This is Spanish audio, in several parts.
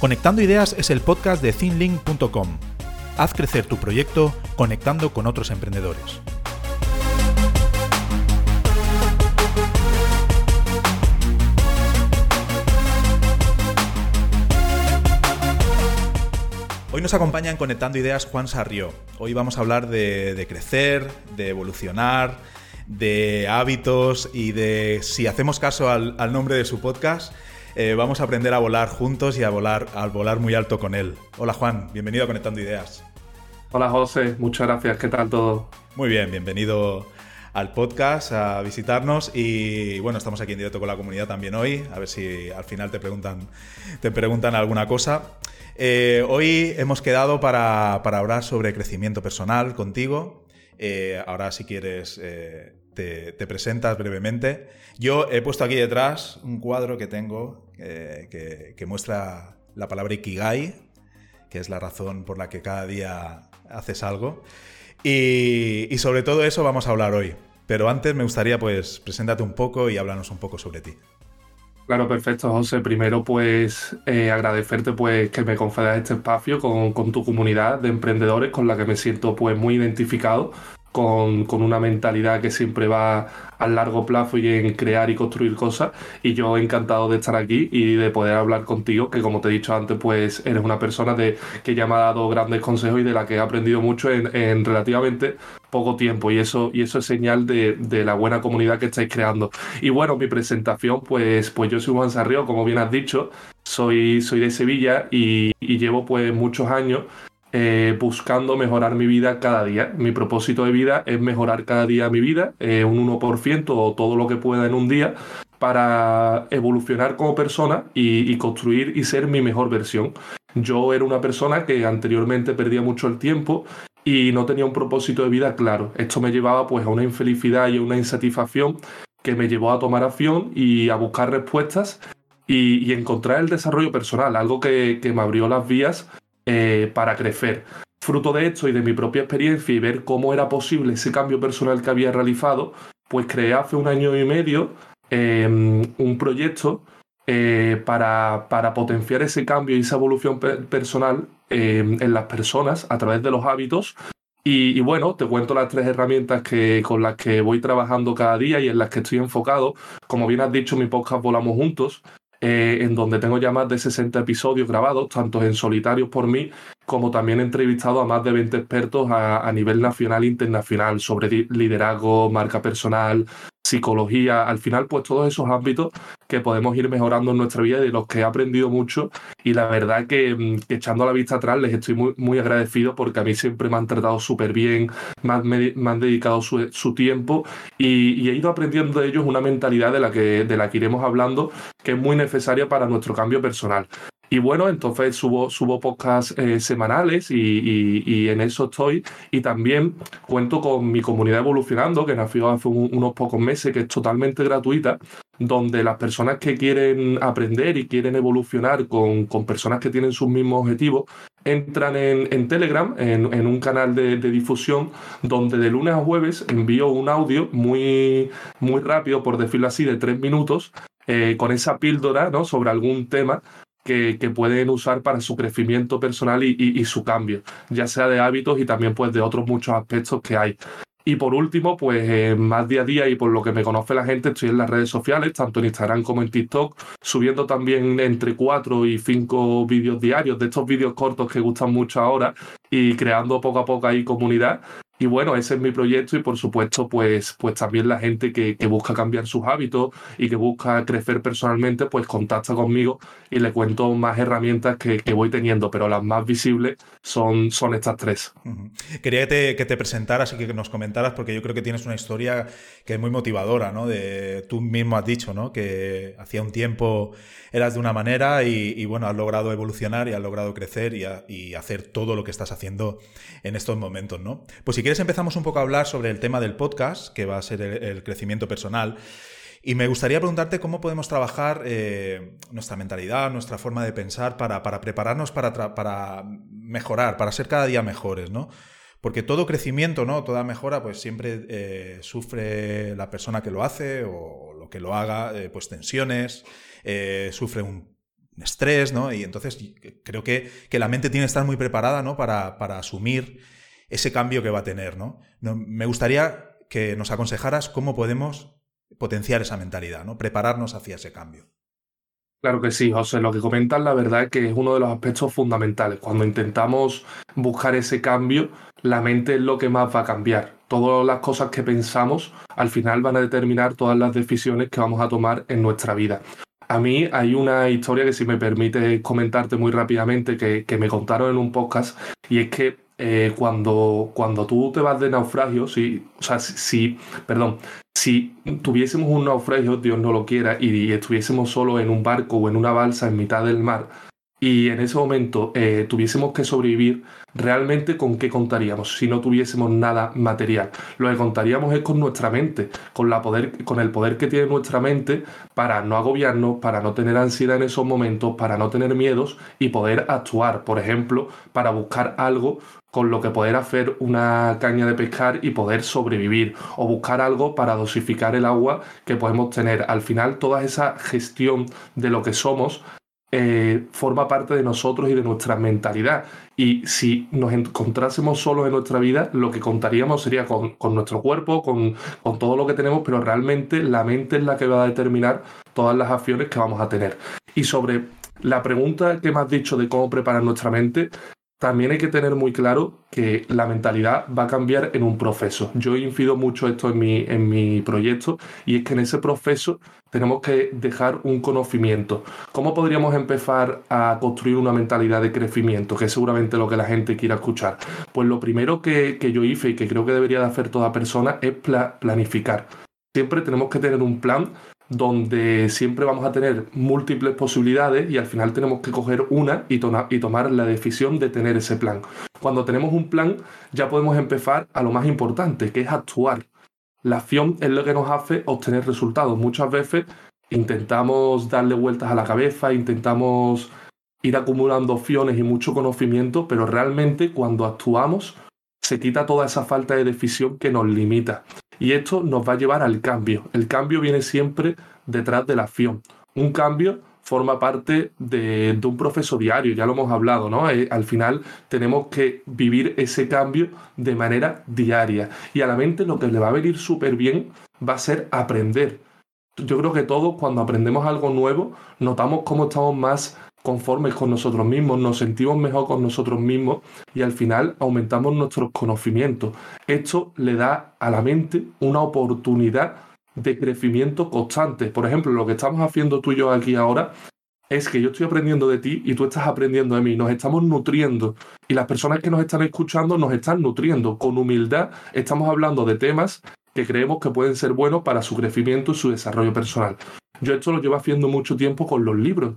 Conectando Ideas es el podcast de thinlink.com. Haz crecer tu proyecto conectando con otros emprendedores. Hoy nos acompaña en Conectando Ideas Juan Sarrió. Hoy vamos a hablar de, crecer, de evolucionar, de hábitos y de si hacemos caso al nombre de su podcast, eh, vamos a aprender a volar juntos y a volar, a volar muy alto con él. Hola Juan, bienvenido a Conectando Ideas. Hola José, muchas gracias, ¿qué tal todo? Muy bien, bienvenido al podcast, a visitarnos y bueno, estamos aquí en directo con la comunidad también hoy, a ver si al final te preguntan, te preguntan alguna cosa. Eh, hoy hemos quedado para, hablar sobre crecimiento personal contigo. Eh, ahora si quieres te, presentas brevemente. Yo he puesto aquí detrás un cuadro que tengo eh, que, muestra la palabra Ikigai, que es la razón por la que cada día haces algo. Y, sobre todo eso vamos a hablar hoy. Pero antes me gustaría, pues, preséntate un poco y háblanos un poco sobre ti. Claro, perfecto, José. Primero, pues, eh, agradecerte pues, que me concedas este espacio con, con, tu comunidad de emprendedores con la que me siento pues, muy identificado con, una mentalidad que siempre va a largo plazo y en crear y construir cosas. Y yo encantado de estar aquí y de poder hablar contigo, que como te he dicho antes, pues eres una persona de, que ya me ha dado grandes consejos y de la que he aprendido mucho en, relativamente poco tiempo. Y eso, y eso es señal de, la buena comunidad que estáis creando. Y bueno, mi presentación, pues, pues yo soy Juan Sarrio, como bien has dicho, soy, soy de Sevilla y, y llevo pues muchos años eh, buscando mejorar mi vida cada día. Mi propósito de vida es mejorar cada día mi vida, eh, un 1% o todo lo que pueda en un día, para evolucionar como persona y, construir y ser mi mejor versión. Yo era una persona que anteriormente perdía mucho el tiempo y no tenía un propósito de vida claro. Esto me llevaba pues a una infelicidad y a una insatisfacción que me llevó a tomar acción y a buscar respuestas y, encontrar el desarrollo personal, algo que, que me abrió las vías eh, para crecer. Fruto de esto y de mi propia experiencia y ver cómo era posible ese cambio personal que había realizado, pues creé hace un año y medio em, un proyecto eh, para, para, potenciar ese cambio y esa evolución personal em, en las personas a través de los hábitos. Y, bueno, te cuento las tres herramientas que, con las que voy trabajando cada día y en las que estoy enfocado. Como bien has dicho, mi podcast Volamos Juntos eh, en donde tengo ya más de 60 episodios grabados, tanto en solitario por mí, como también entrevistado a más de 20 expertos a, a nivel nacional e internacional sobre liderazgo, marca personal, psicología, al final pues todos esos ámbitos que podemos ir mejorando en nuestra vida y de los que he aprendido mucho y la verdad que, mm, echando la vista atrás les estoy muy, muy agradecido porque a mí siempre me han tratado súper bien, me han, dedicado su, tiempo y, he ido aprendiendo de ellos una mentalidad de la, que, de la que iremos hablando que es muy necesaria para nuestro cambio personal. Y bueno, entonces subo, subo eh, semanales y, en eso estoy. Y también cuento con mi comunidad evolucionando, que nació hace unos pocos meses, que es totalmente gratuita, donde las personas que quieren aprender y quieren evolucionar con, personas que tienen sus mismos objetivos, entran en, Telegram, en, un canal de, difusión, donde de lunes a jueves envío un audio muy, muy rápido, por decirlo así, de tres minutos, eh, con esa píldora ¿no? sobre algún tema que, pueden usar para su crecimiento personal y, su cambio, ya sea de hábitos y también pues de otros muchos aspectos que hay. Y por último, pues eh, más día a día y por lo que me conoce la gente, estoy en las redes sociales, tanto en Instagram como en TikTok, subiendo también entre cuatro y cinco vídeos diarios de estos vídeos cortos que gustan mucho ahora y creando poco a poco ahí comunidad. Y bueno, ese es mi proyecto y por supuesto, pues, pues también la gente que, busca cambiar sus hábitos y que busca crecer personalmente, pues contacta conmigo y le cuento más herramientas que, voy teniendo, pero las más visibles son, son estas tres. Quería que te, que te, presentaras y que nos comentaras, porque yo creo que tienes una historia que es muy motivadora, ¿no? De, tú mismo has dicho, ¿no? Que hacía un tiempo eras de una manera y, bueno, has logrado evolucionar y has logrado crecer y, y hacer todo lo que estás haciendo en estos momentos, ¿no? Pues si quieres empezamos un poco a hablar sobre el tema del podcast, que va a ser el, crecimiento personal. Y me gustaría preguntarte cómo podemos trabajar eh, nuestra mentalidad, nuestra forma de pensar para, prepararnos para, mejorar, para ser cada día mejores, ¿no? porque todo crecimiento, ¿no? Toda mejora, pues siempre eh, sufre la persona que lo hace o lo que lo haga, eh, pues tensiones, sufre un estrés, ¿no? Y entonces creo que, que, la mente tiene que estar muy preparada, ¿no? Para, para asumir ese cambio que va a tener, ¿no? Me gustaría que nos aconsejaras cómo podemos potenciar esa mentalidad, ¿no? Prepararnos hacia ese cambio. Claro que sí, José. Lo que comentas, la verdad es que es uno de los aspectos fundamentales. Cuando intentamos buscar ese cambio, la mente es lo que más va a cambiar. Todas las cosas que pensamos al final van a determinar todas las decisiones que vamos a tomar en nuestra vida. A mí hay una historia que si me permite comentarte muy rápidamente que, que me contaron en un podcast y es que eh, cuando, cuando tú te vas de naufragio, si, o sea, si, perdón, si tuviésemos un naufragio, Dios no lo quiera, y, estuviésemos solo en un barco o en una balsa en mitad del mar, y en ese momento eh, tuviésemos que sobrevivir, realmente con qué contaríamos si no tuviésemos nada material. Lo que contaríamos es con nuestra mente, con, la poder, con el poder que tiene nuestra mente para no agobiarnos, para no tener ansiedad en esos momentos, para no tener miedos y poder actuar, por ejemplo, para buscar algo con lo que poder hacer una caña de pescar y poder sobrevivir o buscar algo para dosificar el agua que podemos tener. Al final toda esa gestión de lo que somos eh, forma parte de nosotros y de nuestra mentalidad. Y si nos encontrásemos solos en nuestra vida, lo que contaríamos sería con, nuestro cuerpo, con, con, todo lo que tenemos, pero realmente la mente es la que va a determinar todas las acciones que vamos a tener. Y sobre la pregunta que me has dicho de cómo preparar nuestra mente, también hay que tener muy claro que la mentalidad va a cambiar en un proceso. Yo incido mucho esto en mi, en mi proyecto y es que en ese proceso tenemos que dejar un conocimiento. ¿Cómo podríamos empezar a construir una mentalidad de crecimiento? Que es seguramente lo que la gente quiera escuchar. Pues lo primero que, que yo hice y que creo que debería de hacer toda persona es planificar. Siempre tenemos que tener un plan donde siempre vamos a tener múltiples posibilidades y al final tenemos que coger una y, tomar la decisión de tener ese plan. Cuando tenemos un plan ya podemos empezar a lo más importante, que es actuar. La acción es lo que nos hace obtener resultados. Muchas veces intentamos darle vueltas a la cabeza, intentamos ir acumulando opciones y mucho conocimiento, pero realmente cuando actuamos se quita toda esa falta de decisión que nos limita. Y esto nos va a llevar al cambio. El cambio viene siempre detrás de la acción. Un cambio forma parte de, un proceso diario, ya lo hemos hablado, ¿no? Eh, al final tenemos que vivir ese cambio de manera diaria. Y a la mente lo que le va a venir súper bien va a ser aprender. Yo creo que todos cuando aprendemos algo nuevo notamos cómo estamos más conformes con nosotros mismos, nos sentimos mejor con nosotros mismos y al final aumentamos nuestros conocimientos. Esto le da a la mente una oportunidad de crecimiento constante. Por ejemplo, lo que estamos haciendo tú y yo aquí ahora es que yo estoy aprendiendo de ti y tú estás aprendiendo de mí. Nos estamos nutriendo y las personas que nos están escuchando nos están nutriendo. Con humildad estamos hablando de temas que creemos que pueden ser buenos para su crecimiento y su desarrollo personal. Yo esto lo llevo haciendo mucho tiempo con los libros.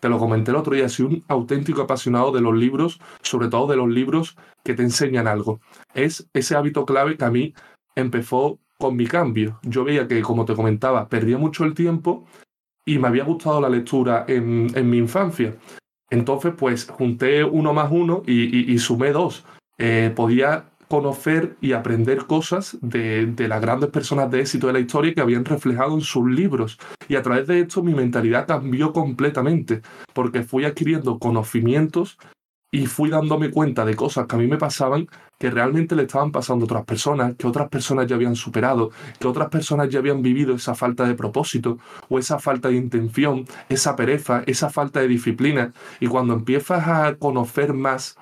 Te lo comenté el otro día, soy un auténtico apasionado de los libros, sobre todo de los libros que te enseñan algo. Es ese hábito clave que a mí empezó con mi cambio. Yo veía que, como te comentaba, perdía mucho el tiempo y me había gustado la lectura en, mi infancia. Entonces, pues junté uno más uno y, sumé dos. Eh, podía conocer y aprender cosas de, de, las grandes personas de éxito de la historia que habían reflejado en sus libros. Y a través de esto mi mentalidad cambió completamente, porque fui adquiriendo conocimientos y fui dándome cuenta de cosas que a mí me pasaban que realmente le estaban pasando a otras personas, que otras personas ya habían superado, que otras personas ya habían vivido esa falta de propósito o esa falta de intención, esa pereza, esa falta de disciplina. Y cuando empiezas a conocer más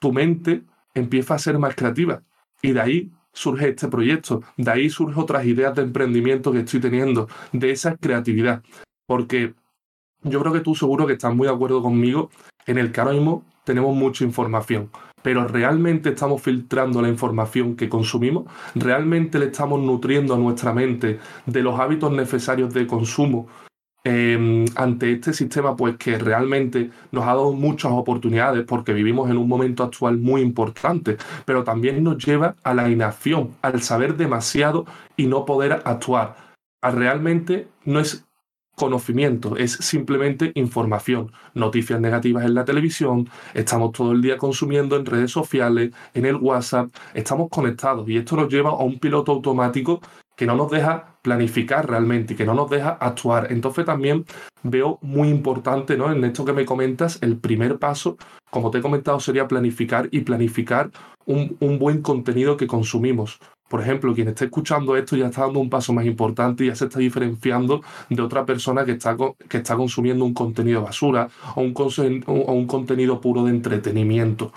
tu mente, empieza a ser más creativa. Y de ahí surge este proyecto, de ahí surgen otras ideas de emprendimiento que estoy teniendo, de esa creatividad. Porque yo creo que tú seguro que estás muy de acuerdo conmigo en el que ahora mismo tenemos mucha información, pero realmente estamos filtrando la información que consumimos, realmente le estamos nutriendo a nuestra mente de los hábitos necesarios de consumo Em, ante este sistema, pues que realmente nos ha dado muchas oportunidades porque vivimos en un momento actual muy importante, pero también nos lleva a la inacción, al saber demasiado y no poder actuar. realmente no es conocimiento, es simplemente información. Noticias negativas en la televisión, estamos todo el día consumiendo en redes sociales, en el WhatsApp, estamos conectados y esto nos lleva a un piloto automático que no nos deja planificar realmente que no nos deja actuar. Entonces también veo muy importante ¿no? en esto que me comentas, el primer paso, como te he comentado, sería planificar y planificar un, un buen contenido que consumimos. Por ejemplo, quien esté escuchando esto ya está dando un paso más importante y ya se está diferenciando de otra persona que está, que está consumiendo un contenido basura o un, o un contenido puro de entretenimiento.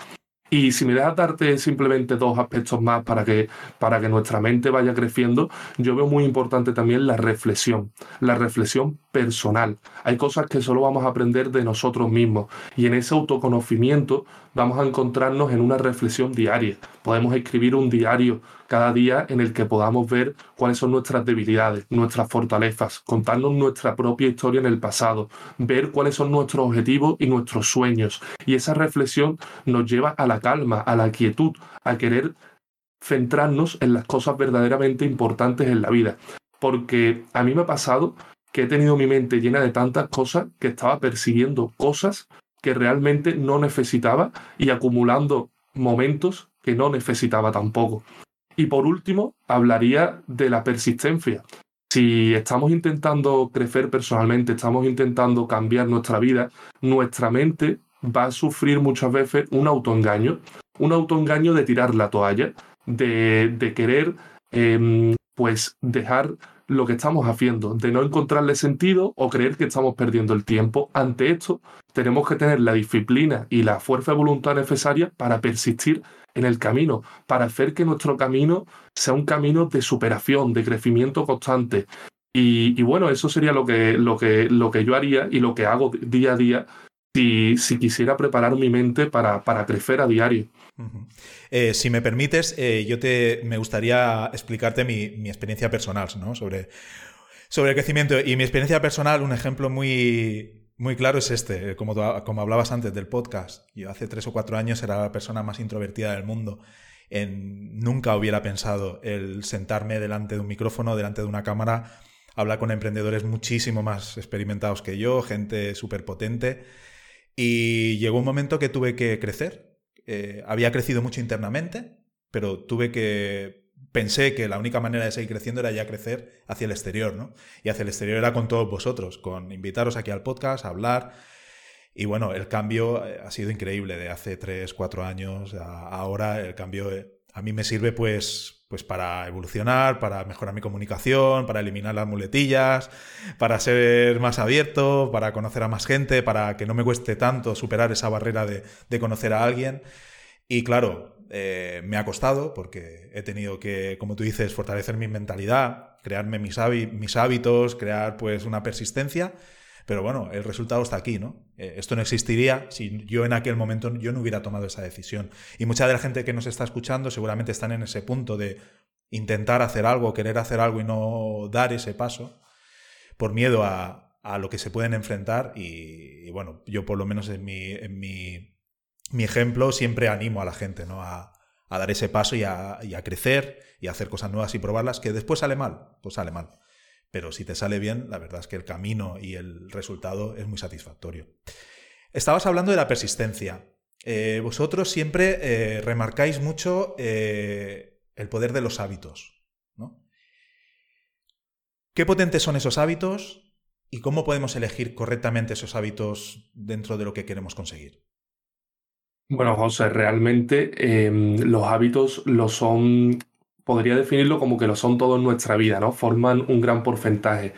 Y si me dejas darte simplemente dos aspectos más para que, para que nuestra mente vaya creciendo, yo veo muy importante también la reflexión, la reflexión personal. Hay cosas que solo vamos a aprender de nosotros mismos y en ese autoconocimiento vamos a encontrarnos en una reflexión diaria. Podemos escribir un diario cada día en el que podamos ver cuáles son nuestras debilidades, nuestras fortalezas, contarnos nuestra propia historia en el pasado, ver cuáles son nuestros objetivos y nuestros sueños. Y esa reflexión nos lleva a la calma, a la quietud, a querer centrarnos en las cosas verdaderamente importantes en la vida. Porque a mí me ha pasado que he tenido mi mente llena de tantas cosas que estaba persiguiendo cosas que realmente no necesitaba y acumulando momentos que no necesitaba tampoco. Y por último, hablaría de la persistencia. Si estamos intentando crecer personalmente, estamos intentando cambiar nuestra vida, nuestra mente va a sufrir muchas veces un autoengaño, un autoengaño de tirar la toalla, de, querer em, pues dejar lo que estamos haciendo, de no encontrarle sentido o creer que estamos perdiendo el tiempo. Ante esto, tenemos que tener la disciplina y la fuerza de voluntad necesaria para persistir en el camino, para hacer que nuestro camino sea un camino de superación, de crecimiento constante. Y, bueno, eso sería lo que, lo, que, lo que yo haría y lo que hago día a día si, si quisiera preparar mi mente para, para crecer a diario. Eh, si me permites, eh, yo te, me gustaría explicarte mi, mi experiencia personal ¿no? sobre, sobre el crecimiento. Y mi experiencia personal, un ejemplo muy, muy claro es este, como, como hablabas antes del podcast. Yo hace tres o cuatro años era la persona más introvertida del mundo. En, nunca hubiera pensado el sentarme delante de un micrófono, delante de una cámara, hablar con emprendedores muchísimo más experimentados que yo, gente súper potente. Y llegó un momento que tuve que crecer. Eh, había crecido mucho internamente, pero tuve que pensé que la única manera de seguir creciendo era ya crecer hacia el exterior, ¿no? Y hacia el exterior era con todos vosotros, con invitaros aquí al podcast, a hablar. Y bueno, el cambio eh, ha sido increíble de hace 3, 4 años a ahora. El cambio eh, a mí me sirve pues, pues para evolucionar, para mejorar mi comunicación, para eliminar las muletillas, para ser más abierto, para conocer a más gente, para que no me cueste tanto superar esa barrera de, de conocer a alguien. Y claro, eh, me ha costado porque he tenido que, como tú dices, fortalecer mi mentalidad, crearme mis, hábitos, crear pues una persistencia. Pero bueno, el resultado está aquí, ¿no? Eh, esto no existiría si yo en aquel momento yo no hubiera tomado esa decisión. Y mucha de la gente que nos está escuchando seguramente están en ese punto de intentar hacer algo, querer hacer algo y no dar ese paso por miedo a, lo que se pueden enfrentar. Y, bueno, yo por lo menos en mi, en mi mi ejemplo, siempre animo a la gente ¿no? a, dar ese paso y a, crecer y a hacer cosas nuevas y probarlas, que después sale mal, pues sale mal. Pero si te sale bien, la verdad es que el camino y el resultado es muy satisfactorio. Estabas hablando de la persistencia. Eh, vosotros siempre eh, remarcáis mucho eh, el poder de los hábitos. ¿Qué potentes son esos hábitos y cómo podemos elegir correctamente esos hábitos dentro de lo que queremos conseguir? Bueno, José, realmente em, los hábitos lo son, podría definirlo como que lo son todo en nuestra vida, ¿no? Forman un gran porcentaje.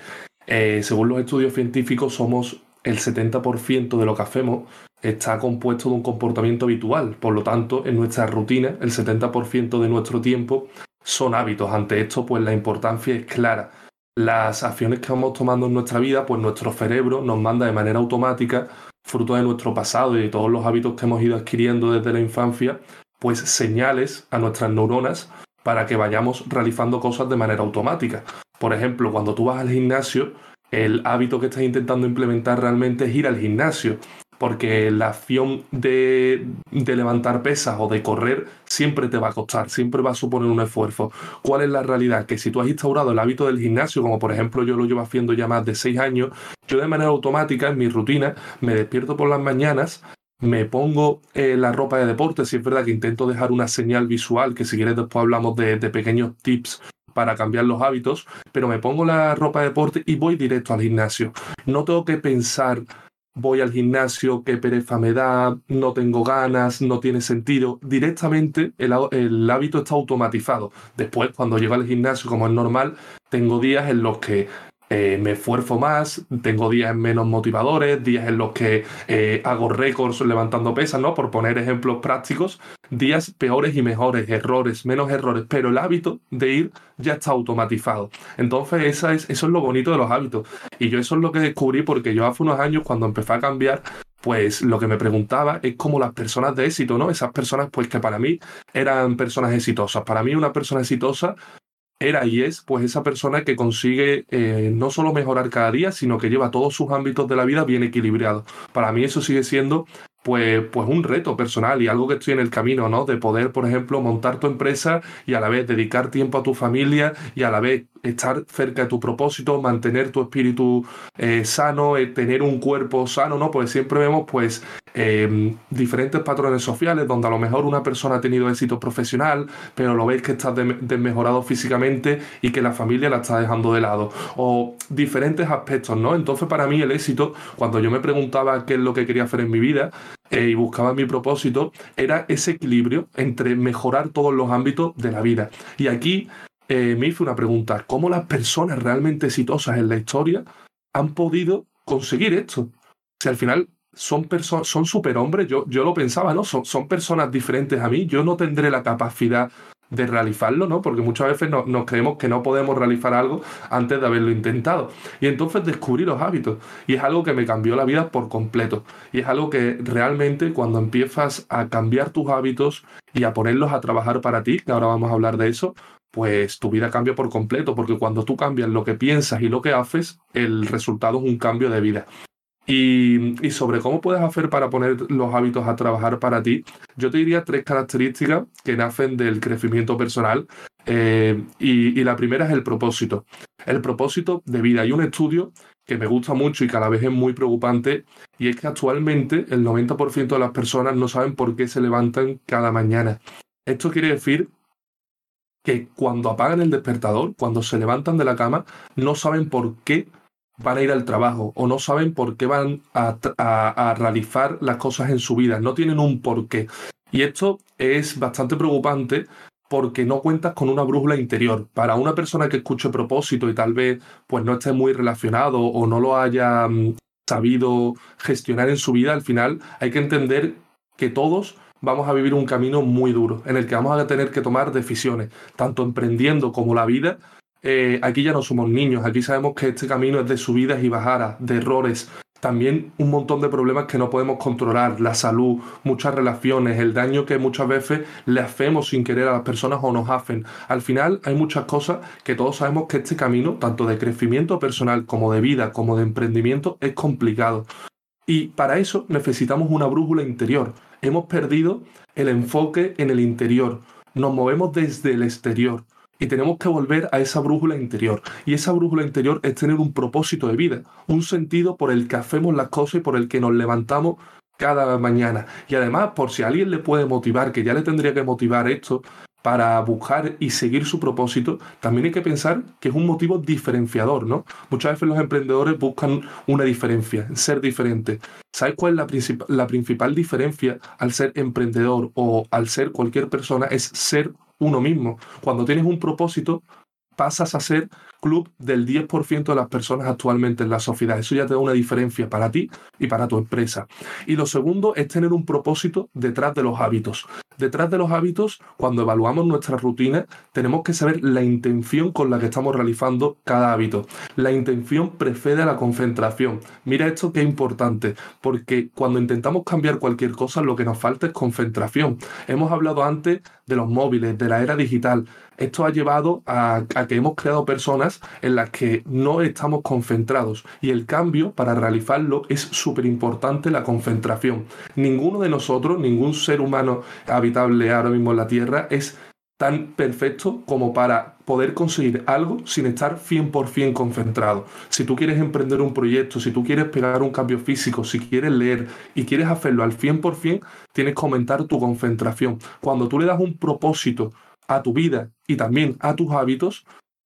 Eh, según los estudios científicos, somos el 70% de lo que hacemos está compuesto de un comportamiento habitual. Por lo tanto, en nuestra rutina, el 70% de nuestro tiempo son hábitos. Ante esto, pues la importancia es clara. Las acciones que vamos tomando en nuestra vida, pues nuestro cerebro nos manda de manera automática fruto de nuestro pasado y de todos los hábitos que hemos ido adquiriendo desde la infancia, pues señales a nuestras neuronas para que vayamos realizando cosas de manera automática. Por ejemplo, cuando tú vas al gimnasio, el hábito que estás intentando implementar realmente es ir al gimnasio porque la acción de, levantar pesas o de correr siempre te va a costar, siempre va a suponer un esfuerzo. ¿Cuál es la realidad? Que si tú has instaurado el hábito del gimnasio, como por ejemplo yo lo llevo haciendo ya más de seis años, Yo de manera automática en mi rutina me despierto por las mañanas, me pongo eh, la ropa de deporte, si es verdad que intento dejar una señal visual, que si quieres después hablamos de, pequeños tips para cambiar los hábitos, pero me pongo la ropa de deporte y voy directo al gimnasio. No tengo que pensar voy al gimnasio, qué pereza me da, no tengo ganas, no tiene sentido. Directamente el, el, hábito está automatizado. Después, cuando llego al gimnasio, como es normal, tengo días en los que eh, me esfuerzo más, tengo días menos motivadores, días en los que eh, hago récords levantando pesas, ¿no? Por poner ejemplos prácticos, días peores y mejores, errores, menos errores, pero el hábito de ir ya está automatizado. Entonces, esa es, eso es lo bonito de los hábitos. Y yo eso es lo que descubrí porque yo hace unos años, cuando empecé a cambiar, pues lo que me preguntaba es cómo las personas de éxito, ¿no? Esas personas, pues que para mí eran personas exitosas. Para mí una persona exitosa era y es pues esa persona que consigue eh, no solo mejorar cada día, sino que lleva todos sus ámbitos de la vida bien equilibrados. Para mí eso sigue siendo pues, pues un reto personal y algo que estoy en el camino, ¿no? De poder, por ejemplo, montar tu empresa y a la vez dedicar tiempo a tu familia y a la vez estar cerca de tu propósito, mantener tu espíritu eh, sano, eh, tener un cuerpo sano, ¿no? Pues siempre vemos, pues, em, diferentes patrones sociales donde a lo mejor una persona ha tenido éxito profesional, pero lo veis que está desmejorado físicamente y que la familia la está dejando de lado. O diferentes aspectos, ¿no? Entonces, para mí el éxito, cuando yo me preguntaba qué es lo que quería hacer en mi vida, eh, y buscaba mi propósito, era ese equilibrio entre mejorar todos los ámbitos de la vida. Y aquí eh, me hizo una pregunta, ¿cómo las personas realmente exitosas en la historia han podido conseguir esto? Si al final son, son superhombres, yo, yo lo pensaba, ¿no? Son, son personas diferentes a mí, yo no tendré la capacidad de realizarlo, ¿no? Porque muchas veces nos creemos que no podemos realizar algo antes de haberlo intentado. Y entonces descubrí los hábitos. Y es algo que me cambió la vida por completo. Y es algo que realmente cuando empiezas a cambiar tus hábitos y a ponerlos a trabajar para ti, que ahora vamos a hablar de eso, pues tu vida cambia por completo, porque cuando tú cambias lo que piensas y lo que haces, el resultado es un cambio de vida. Y, sobre cómo puedes hacer para poner los hábitos a trabajar para ti, yo te diría tres características que nacen del crecimiento personal. Eh, y, la primera es el propósito. El propósito de vida. Hay un estudio que me gusta mucho y cada vez es muy preocupante, y es que actualmente el 90% de las personas no saben por qué se levantan cada mañana. Esto quiere decir que cuando apagan el despertador, cuando se levantan de la cama, no saben por qué van a ir al trabajo o no saben por qué van a, realizar las cosas en su vida, no tienen un porqué. Y esto es bastante preocupante porque no cuentas con una brújula interior. Para una persona que escuche propósito y tal vez pues no esté muy relacionado o no lo haya mm, sabido gestionar en su vida, al final hay que entender que todos vamos a vivir un camino muy duro, en el que vamos a tener que tomar decisiones, tanto emprendiendo como la vida. Eh, aquí ya no somos niños, aquí sabemos que este camino es de subidas y bajadas, de errores, también un montón de problemas que no podemos controlar, la salud, muchas relaciones, el daño que muchas veces le hacemos sin querer a las personas o nos hacen. Al final hay muchas cosas que todos sabemos que este camino, tanto de crecimiento personal como de vida, como de emprendimiento, es complicado. Y para eso necesitamos una brújula interior. Hemos perdido el enfoque en el interior. Nos movemos desde el exterior. Y tenemos que volver a esa brújula interior. Y esa brújula interior es tener un propósito de vida, un sentido por el que hacemos las cosas y por el que nos levantamos cada mañana. Y además, por si alguien le puede motivar, que ya le tendría que motivar esto, para buscar y seguir su propósito, también hay que pensar que es un motivo diferenciador, ¿no? Muchas veces los emprendedores buscan una diferencia, ser diferente. ¿Sabes cuál es la, la principal diferencia al ser emprendedor o al ser cualquier persona? Es ser uno mismo. Cuando tienes un propósito, pasas a ser club del 10% de las personas actualmente en la sociedad. Eso ya te da una diferencia para ti y para tu empresa. Y lo segundo es tener un propósito detrás de los hábitos. Detrás de los hábitos, cuando evaluamos nuestra rutina, tenemos que saber la intención con la que estamos realizando cada hábito. La intención precede a la concentración. Mira esto que es importante, porque cuando intentamos cambiar cualquier cosa, lo que nos falta es concentración. Hemos hablado antes de los móviles, de la era digital. Esto ha llevado a, que hemos creado personas en las que no estamos concentrados y el cambio para realizarlo es súper importante la concentración. Ninguno de nosotros, ningún ser humano habitable ahora mismo en la Tierra es tan perfecto como para poder conseguir algo sin estar 100% concentrado. Si tú quieres emprender un proyecto, si tú quieres pegar un cambio físico, si quieres leer y quieres hacerlo al 100%, tienes que aumentar tu concentración. Cuando tú le das un propósito a tu vida y también a tus hábitos,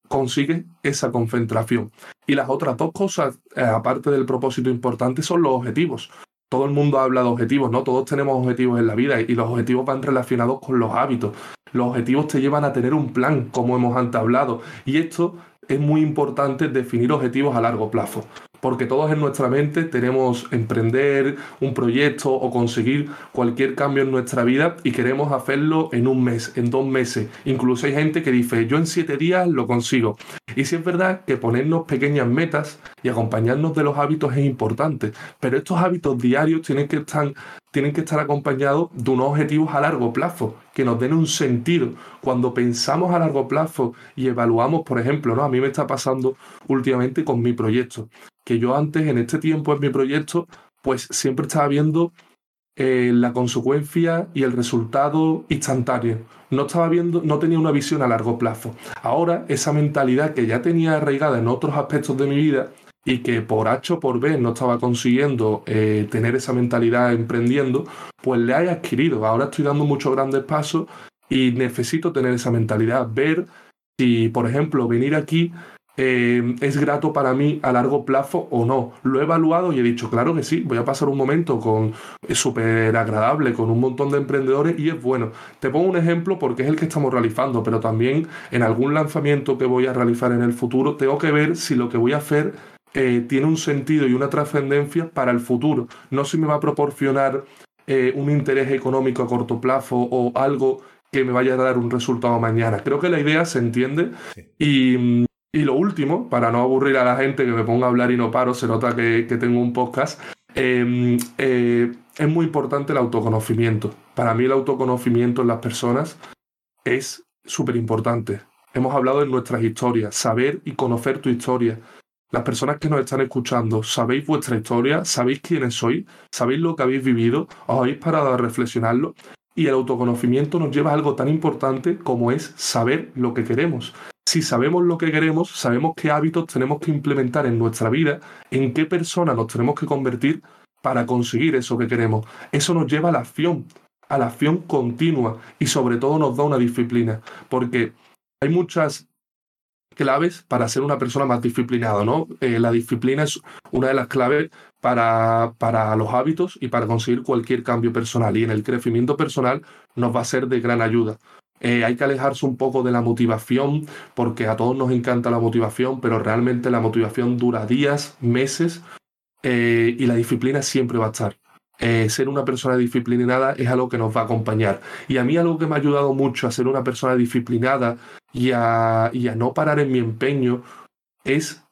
consigues esa concentración. Y las otras dos cosas, eh, aparte del propósito importante, son los objetivos todo el mundo habla de objetivos, ¿no? Todos tenemos objetivos en la vida y los objetivos van relacionados con los hábitos. Los objetivos te llevan a tener un plan, como hemos antes hablado. Y esto es muy importante definir objetivos a largo plazo porque todos en nuestra mente tenemos emprender un proyecto o conseguir cualquier cambio en nuestra vida y queremos hacerlo en un mes, en dos meses. Incluso hay gente que dice, yo en siete días lo consigo. Y sí es verdad que ponernos pequeñas metas y acompañarnos de los hábitos es importante, pero estos hábitos diarios tienen que estar tienen que estar acompañados de unos objetivos a largo plazo, que nos den un sentido. Cuando pensamos a largo plazo y evaluamos, por ejemplo, ¿no? a mí me está pasando últimamente con mi proyecto, que yo antes, en este tiempo en mi proyecto, pues siempre estaba viendo eh, la consecuencia y el resultado instantáneo. No estaba viendo, no tenía una visión a largo plazo. Ahora, esa mentalidad que ya tenía arraigada en otros aspectos de mi vida, y que por H o por B no estaba consiguiendo eh, tener esa mentalidad emprendiendo, pues le he adquirido. Ahora estoy dando muchos grandes pasos y necesito tener esa mentalidad, ver si, por ejemplo, venir aquí eh, es grato para mí a largo plazo o no. Lo he evaluado y he dicho, claro que sí, voy a pasar un momento con súper agradable con un montón de emprendedores y es bueno. Te pongo un ejemplo porque es el que estamos realizando, pero también en algún lanzamiento que voy a realizar en el futuro tengo que ver si lo que voy a hacer eh, tiene un sentido y una trascendencia para el futuro. No si me va a proporcionar eh, un interés económico a corto plazo o algo que me vaya a dar un resultado mañana. Creo que la idea se entiende y, lo último, para no aburrir a la gente que me ponga a hablar y no paro, se nota que, tengo un podcast, em, eh, es muy importante el autoconocimiento. Para mí el autoconocimiento en las personas es súper importante. Hemos hablado de nuestras historias, saber y conocer tu historia, las personas que nos están escuchando, ¿sabéis vuestra historia? ¿Sabéis quiénes sois? ¿Sabéis lo que habéis vivido? ¿Os habéis parado a reflexionarlo? Y el autoconocimiento nos lleva a algo tan importante como es saber lo que queremos. Si sabemos lo que queremos, sabemos qué hábitos tenemos que implementar en nuestra vida, en qué persona nos tenemos que convertir para conseguir eso que queremos. Eso nos lleva a la acción, a la acción continua y sobre todo nos da una disciplina, porque hay muchas claves para ser una persona más disciplinada, ¿no? Eh, la disciplina es una de las claves para, para los hábitos y para conseguir cualquier cambio personal. Y en el crecimiento personal nos va a ser de gran ayuda. Eh, hay que alejarse un poco de la motivación, porque a todos nos encanta la motivación, pero realmente la motivación dura días, meses, eh, y la disciplina siempre va a estar. ser una persona disciplinada es algo que nos va a acompañar. Y a mí algo que me ha ayudado mucho a ser una persona disciplinada y a, no parar en mi empeño es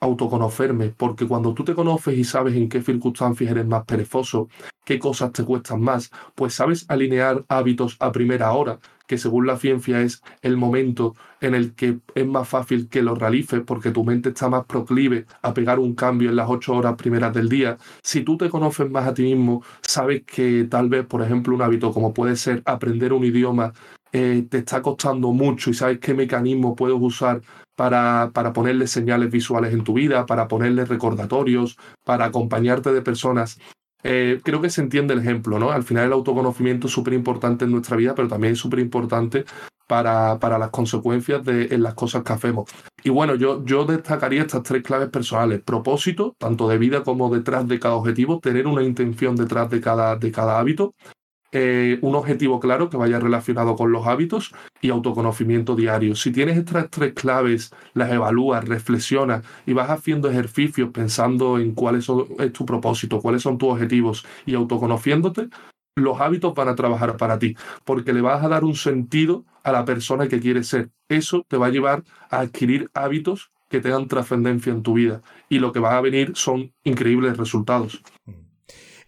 autoconocerme, porque cuando tú te conoces y sabes en qué circunstancias eres más perezoso, qué cosas te cuestan más, pues sabes alinear hábitos a primera hora, que según la ciencia es el momento en el que es más fácil que lo realices porque tu mente está más proclive a pegar un cambio en las ocho horas primeras del día. Si tú te conoces más a ti mismo, sabes que tal vez, por ejemplo, un hábito como puede ser aprender un idioma eh, te está costando mucho y sabes qué mecanismo puedes usar para, para ponerle señales visuales en tu vida, para ponerle recordatorios, para acompañarte de personas. Eh, creo que se entiende el ejemplo, ¿no? Al final el autoconocimiento es súper importante en nuestra vida, pero también es súper importante para, para, las consecuencias de en las cosas que hacemos. Y bueno, yo, yo destacaría estas tres claves personales. Propósito, tanto de vida como detrás de cada objetivo, tener una intención detrás de cada, de cada hábito, eh, un objetivo claro que vaya relacionado con los hábitos y autoconocimiento diario. Si tienes estas tres claves, las evalúas, reflexionas y vas haciendo ejercicios pensando en cuál es tu propósito, cuáles son tus objetivos y autoconociéndote, los hábitos van a trabajar para ti, porque le vas a dar un sentido a la persona que quieres ser. Eso te va a llevar a adquirir hábitos que tengan trascendencia en tu vida y lo que va a venir son increíbles resultados.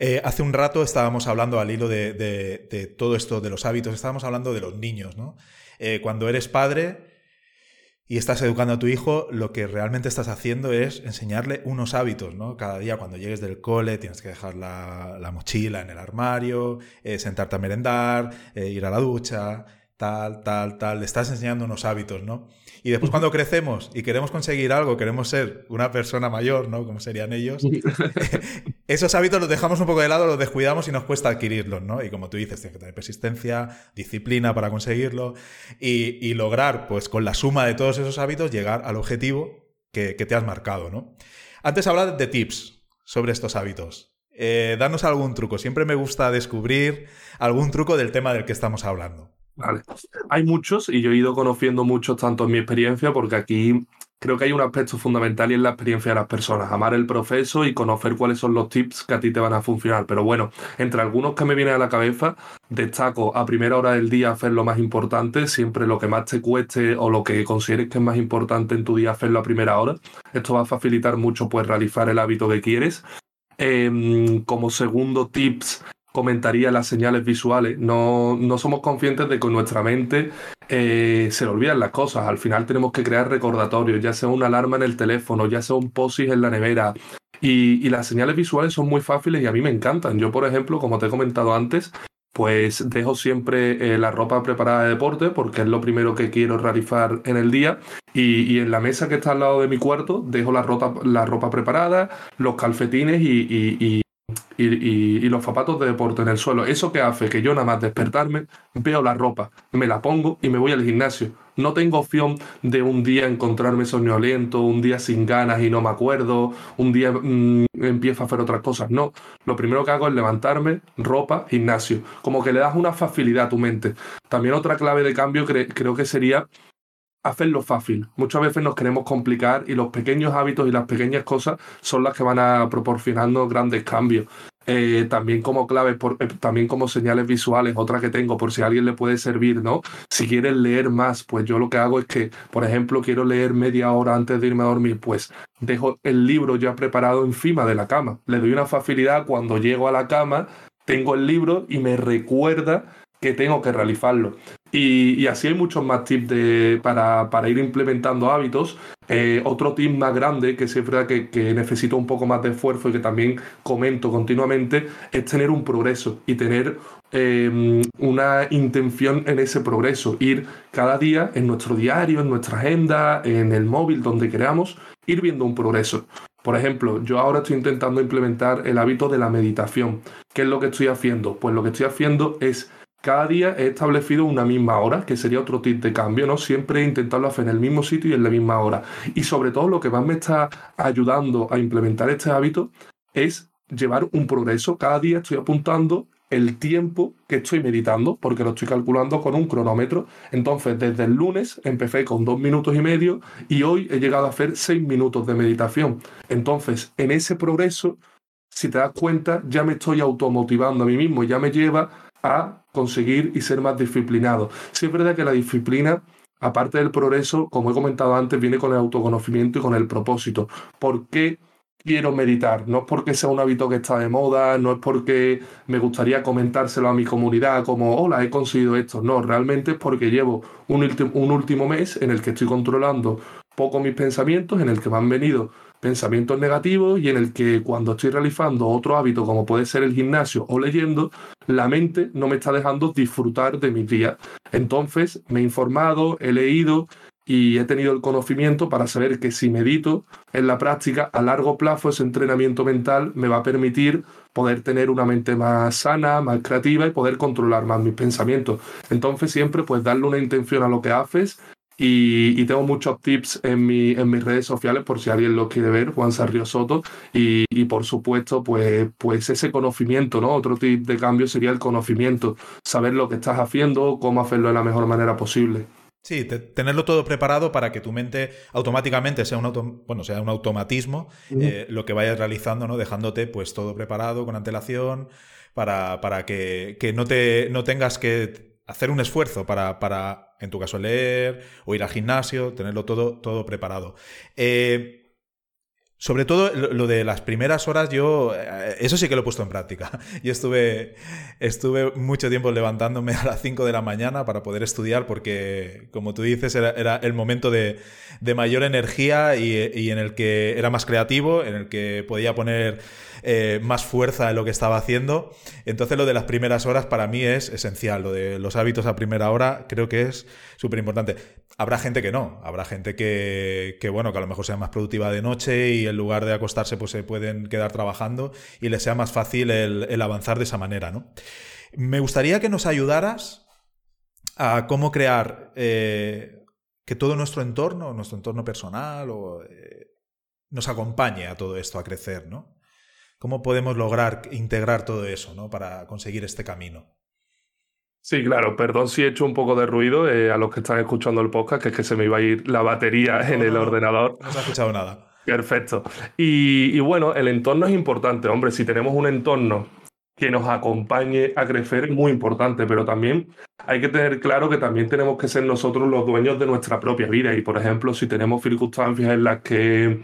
Eh, hace un rato estábamos hablando al hilo de, todo esto de los hábitos, estábamos hablando de los niños, ¿no? Eh, cuando eres padre y estás educando a tu hijo, lo que realmente estás haciendo es enseñarle unos hábitos, ¿no? Cada día cuando llegues del cole tienes que dejar la, mochila en el armario, eh, sentarte a merendar, ir a la ducha, tal, tal, tal, le estás enseñando unos hábitos, ¿no? Y después cuando crecemos y queremos conseguir algo, queremos ser una persona mayor, ¿no? Como serían ellos, esos hábitos los dejamos un poco de lado, los descuidamos y nos cuesta adquirirlos, ¿no? Y como tú dices, tienes que tener persistencia, disciplina para conseguirlo y, lograr, pues con la suma de todos esos hábitos, llegar al objetivo que, te has marcado, ¿no? Antes hablaba de tips sobre estos hábitos. Eh, danos algún truco. Siempre me gusta descubrir algún truco del tema del que estamos hablando. Vale. Hay muchos y yo he ido conociendo muchos tanto en mi experiencia porque aquí creo que hay un aspecto fundamental y es la experiencia de las personas, amar el proceso y conocer cuáles son los tips que a ti te van a funcionar. Pero bueno, entre algunos que me vienen a la cabeza, destaco a primera hora del día hacer lo más importante, siempre lo que más te cueste o lo que consideres que es más importante en tu día hacerlo a primera hora. Esto va a facilitar mucho pues realizar el hábito que quieres. Em, como segundo tips, comentaría las señales visuales. No, no somos conscientes de que nuestra mente eh, se le olvidan las cosas. Al final tenemos que crear recordatorios, ya sea una alarma en el teléfono, ya sea un posis en la nevera. Y, las señales visuales son muy fáciles y a mí me encantan. Yo, por ejemplo, como te he comentado antes, pues dejo siempre eh, la ropa preparada de deporte porque es lo primero que quiero realizar en el día y, en la mesa que está al lado de mi cuarto dejo la, ropa, la ropa preparada, los calcetines y, y, los zapatos de deporte en el suelo. Eso que hace que yo nada más despertarme, veo la ropa, me la pongo y me voy al gimnasio. No tengo opción de un día encontrarme soñoliento, un día sin ganas y no me acuerdo, un día mm, empiezo a hacer otras cosas. No, lo primero que hago es levantarme, ropa, gimnasio. Como que le das una facilidad a tu mente. También otra clave de cambio creo que sería hacerlo fácil. Muchas veces nos queremos complicar y los pequeños hábitos y las pequeñas cosas son las que van a proporcionarnos grandes cambios. Eh, también como claves, eh, también como señales visuales, otra que tengo por si a alguien le puede servir, ¿no? Si quieres leer más, pues yo lo que hago es que, por ejemplo, quiero leer media hora antes de irme a dormir, pues dejo el libro ya preparado encima de la cama. Le doy una facilidad cuando llego a la cama, tengo el libro y me recuerda que tengo que realizarlo. Y, así hay muchos más tips de, para, para, ir implementando hábitos. Eh, otro tip más grande, que siempre que, que necesito un poco más de esfuerzo y que también comento continuamente, es tener un progreso y tener em, una intención en ese progreso. Ir cada día en nuestro diario, en nuestra agenda, en el móvil, donde queramos, ir viendo un progreso. Por ejemplo, yo ahora estoy intentando implementar el hábito de la meditación. ¿Qué es lo que estoy haciendo? Pues lo que estoy haciendo es cada día he establecido una misma hora, que sería otro tip de cambio, ¿no? Siempre intentarlo hacer en el mismo sitio y en la misma hora. Y sobre todo lo que más me está ayudando a implementar este hábito es llevar un progreso. Cada día estoy apuntando el tiempo que estoy meditando, porque lo estoy calculando con un cronómetro. Entonces, desde el lunes empecé con dos minutos y medio y hoy he llegado a hacer seis minutos de meditación. Entonces, en ese progreso, si te das cuenta, ya me estoy automotivando a mí mismo, ya me lleva a conseguir y ser más disciplinado. Sí es verdad que la disciplina, aparte del progreso, como he comentado antes, viene con el autoconocimiento y con el propósito. ¿Por qué quiero meditar? No es porque sea un hábito que está de moda, no es porque me gustaría comentárselo a mi comunidad como, hola, he conseguido esto. No, realmente es porque llevo un, un último mes en el que estoy controlando poco mis pensamientos, en el que me han venido pensamientos negativos y en el que cuando estoy realizando otro hábito como puede ser el gimnasio o leyendo, la mente no me está dejando disfrutar de mis días. Entonces me he informado, he leído y he tenido el conocimiento para saber que si medito en la práctica a largo plazo ese entrenamiento mental me va a permitir poder tener una mente más sana, más creativa y poder controlar más mis pensamientos. Entonces siempre pues darle una intención a lo que haces y, tengo muchos tips en, mi, en mis redes sociales por si alguien lo quiere ver, Juan Sarrio Soto. Y, por supuesto, pues, pues ese conocimiento, ¿no? Otro tip de cambio sería el conocimiento, saber lo que estás haciendo, cómo hacerlo de la mejor manera posible. Sí, tenerlo todo preparado para que tu mente automáticamente sea un, bueno, sea un automatismo eh, lo que vayas realizando, ¿no? Dejándote pues todo preparado con antelación para, para que, que no, te, no tengas que hacer un esfuerzo para, para, en tu caso, leer o ir al gimnasio, tenerlo todo, todo preparado. Eh, sobre todo lo de las primeras horas, yo eh, eso sí que lo he puesto en práctica. Yo estuve, estuve mucho tiempo levantándome a las 5 de la mañana para poder estudiar porque, como tú dices, era, el momento de, mayor energía y, en el que era más creativo, en el que podía poner eh, más fuerza en lo que estaba haciendo. Entonces lo de las primeras horas para mí es esencial. Lo de los hábitos a primera hora creo que es súper importante. Habrá gente que no, habrá gente que, que, bueno, que a lo mejor sea más productiva de noche y en lugar de acostarse pues se pueden quedar trabajando y les sea más fácil el, avanzar de esa manera, ¿no? Me gustaría que nos ayudaras a cómo crear eh, que todo nuestro entorno, nuestro entorno personal, o, eh, nos acompañe a todo esto, a crecer, ¿no? ¿Cómo podemos lograr integrar todo eso, ¿no? Para conseguir este camino. Sí, claro, perdón si he hecho un poco de ruido eh, a los que están escuchando el podcast, que es que se me iba a ir la batería en el ordenador. No se ha escuchado nada. Perfecto. Y, bueno, el entorno es importante, hombre, si tenemos un entorno que nos acompañe a crecer es muy importante, pero también hay que tener claro que también tenemos que ser nosotros los dueños de nuestra propia vida y, por ejemplo, si tenemos circunstancias en las que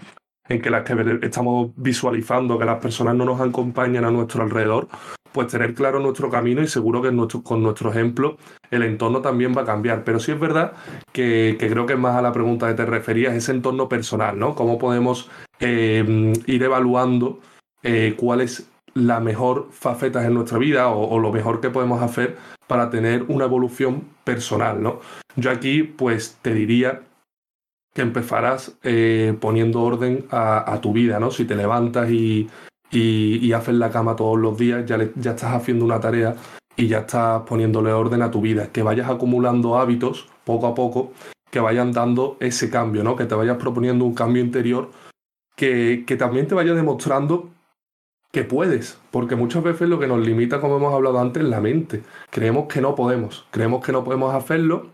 en que las que estamos visualizando que las personas no nos acompañan a nuestro alrededor, pues tener claro nuestro camino y seguro que con nuestro ejemplo el entorno también va a cambiar. Pero sí es verdad que, creo que más a la pregunta que te referías, ese entorno personal, ¿no? Cómo podemos eh, ir evaluando eh, cuál es la mejor faceta en nuestra vida o, lo mejor que podemos hacer para tener una evolución personal, ¿no? Yo aquí pues te diría que empezarás eh, poniendo orden a, tu vida, ¿no? Si te levantas y, haces la cama todos los días, ya, ya estás haciendo una tarea y ya estás poniéndole orden a tu vida. Que vayas acumulando hábitos poco a poco que vayan dando ese cambio, ¿no? Que te vayas proponiendo un cambio interior que, que también te vaya demostrando que puedes, porque muchas veces lo que nos limita, como hemos hablado antes, es la mente. Creemos que no podemos, creemos que no podemos hacerlo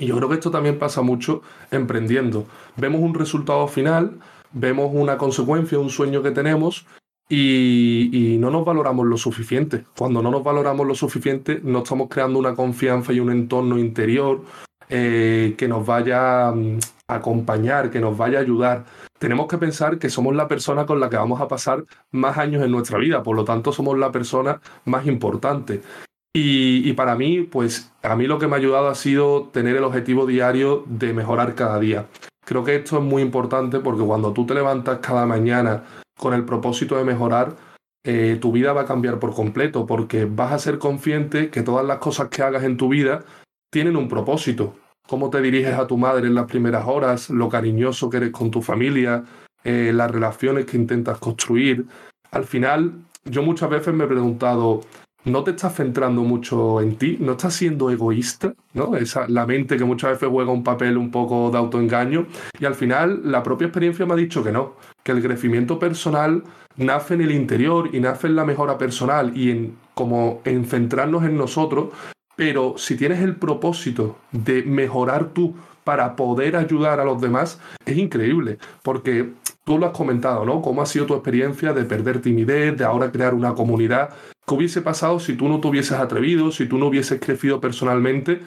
y yo creo que esto también pasa mucho emprendiendo. Vemos un resultado final, vemos una consecuencia, un sueño que tenemos y, no nos valoramos lo suficiente. Cuando no nos valoramos lo suficiente, no estamos creando una confianza y un entorno interior eh, que nos vaya mm, a acompañar, que nos vaya a ayudar. Tenemos que pensar que somos la persona con la que vamos a pasar más años en nuestra vida, por lo tanto somos la persona más importante. Y, para mí, pues a mí lo que me ha ayudado ha sido tener el objetivo diario de mejorar cada día. Creo que esto es muy importante porque cuando tú te levantas cada mañana con el propósito de mejorar, eh, tu vida va a cambiar por completo, porque vas a ser consciente que todas las cosas que hagas en tu vida tienen un propósito. Cómo te diriges a tu madre en las primeras horas, lo cariñoso que eres con tu familia, eh, las relaciones que intentas construir. Al final, yo muchas veces me he preguntado, no te estás centrando mucho en ti, no estás siendo egoísta, ¿no? Esa, la mente que muchas veces juega un papel un poco de autoengaño y al final la propia experiencia me ha dicho que no, que el crecimiento personal nace en el interior y nace en la mejora personal y en como en centrarnos en nosotros, pero si tienes el propósito de mejorar tú para poder ayudar a los demás, es increíble, porque tú lo has comentado, ¿no? ¿Cómo ha sido tu experiencia de perder timidez, de ahora crear una comunidad? ¿Qué hubiese pasado si tú no te hubieses atrevido, si tú no hubieses crecido personalmente?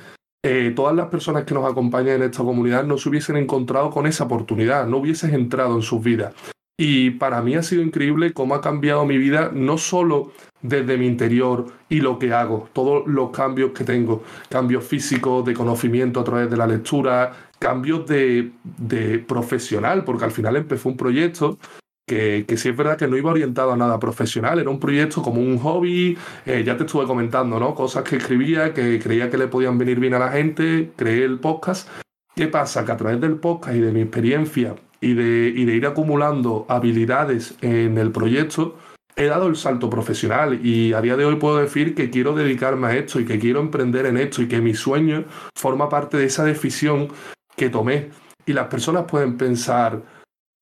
Eh, todas las personas que nos acompañan en esta comunidad no se hubiesen encontrado con esa oportunidad, no hubieses entrado en sus vidas. Y para mí ha sido increíble cómo ha cambiado mi vida, no solo desde mi interior y lo que hago, todos los cambios que tengo, cambios físicos, de conocimiento a través de la lectura, cambios de, de profesional, porque al final empezó un proyecto que, que, sí es verdad que no iba orientado a nada profesional, era un proyecto como un hobby, eh, ya te estuve comentando, ¿no? Cosas que escribía, que creía que le podían venir bien a la gente, creé el podcast. ¿Qué pasa? Que a través del podcast y de mi experiencia y de, y de ir acumulando habilidades en el proyecto, he dado el salto profesional y a día de hoy puedo decir que quiero dedicarme a esto y que quiero emprender en esto y que mi sueño forma parte de esa decisión que tomé. Y las personas pueden pensar,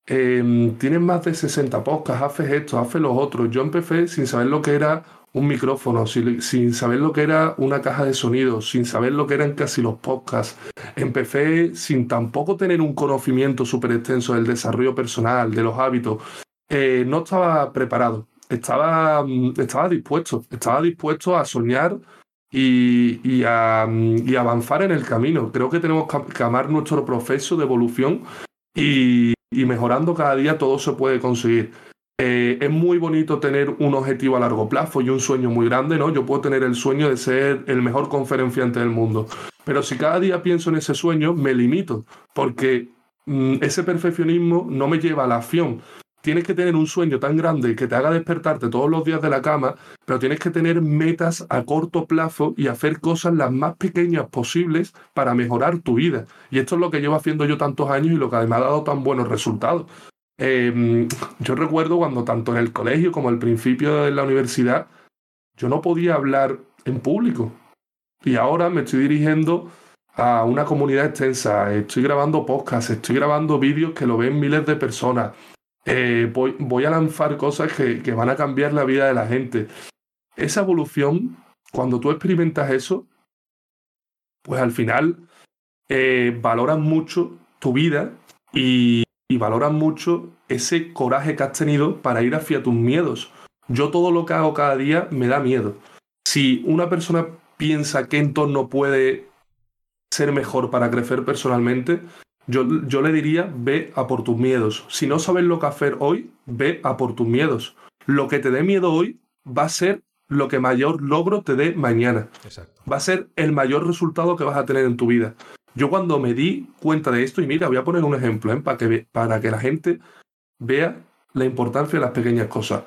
eh, tienes más de 60 podcasts, haces esto, haces los otros. Yo empecé sin saber lo que era un micrófono, sin, saber lo que era una caja de sonido, sin saber lo que eran casi los podcasts. Empecé sin tampoco tener un conocimiento súper extenso del desarrollo personal, de los hábitos. Eh, no estaba preparado, estaba, estaba dispuesto, estaba dispuesto a soñar y, y, a, avanzar en el camino. Creo que tenemos que amar nuestro proceso de evolución y, y mejorando cada día todo se puede conseguir. Eh, es muy bonito tener un objetivo a largo plazo y un sueño muy grande, ¿no? Yo puedo tener el sueño de ser el mejor conferenciante del mundo, pero si cada día pienso en ese sueño, me limito, porque mm, ese perfeccionismo no me lleva a la acción. Tienes que tener un sueño tan grande que te haga despertarte todos los días de la cama, pero tienes que tener metas a corto plazo y hacer cosas las más pequeñas posibles para mejorar tu vida. Y esto es lo que llevo haciendo yo tantos años y lo que además ha dado tan buenos resultados. Em, yo recuerdo cuando tanto en el colegio como al principio de la universidad, yo no podía hablar en público. Y ahora me estoy dirigiendo a una comunidad extensa, estoy grabando podcasts, estoy grabando vídeos que lo ven miles de personas. Eh, voy, a lanzar cosas que, que, van a cambiar la vida de la gente. Esa evolución, cuando tú experimentas eso, pues al final eh, valoras mucho tu vida y, y valoran mucho ese coraje que has tenido para ir hacia tus miedos. Yo todo lo que hago cada día me da miedo. Si una persona piensa qué entorno puede ser mejor para crecer personalmente, yo, yo, le diría, ve a por tus miedos. Si no sabes lo que hacer hoy, ve a por tus miedos. Lo que te dé miedo hoy va a ser lo que mayor logro te dé mañana. Va a ser el mayor resultado que vas a tener en tu vida. Yo cuando me di cuenta de esto, y mira, voy a poner un ejemplo ¿eh? para, que, para que la gente vea la importancia de las pequeñas cosas.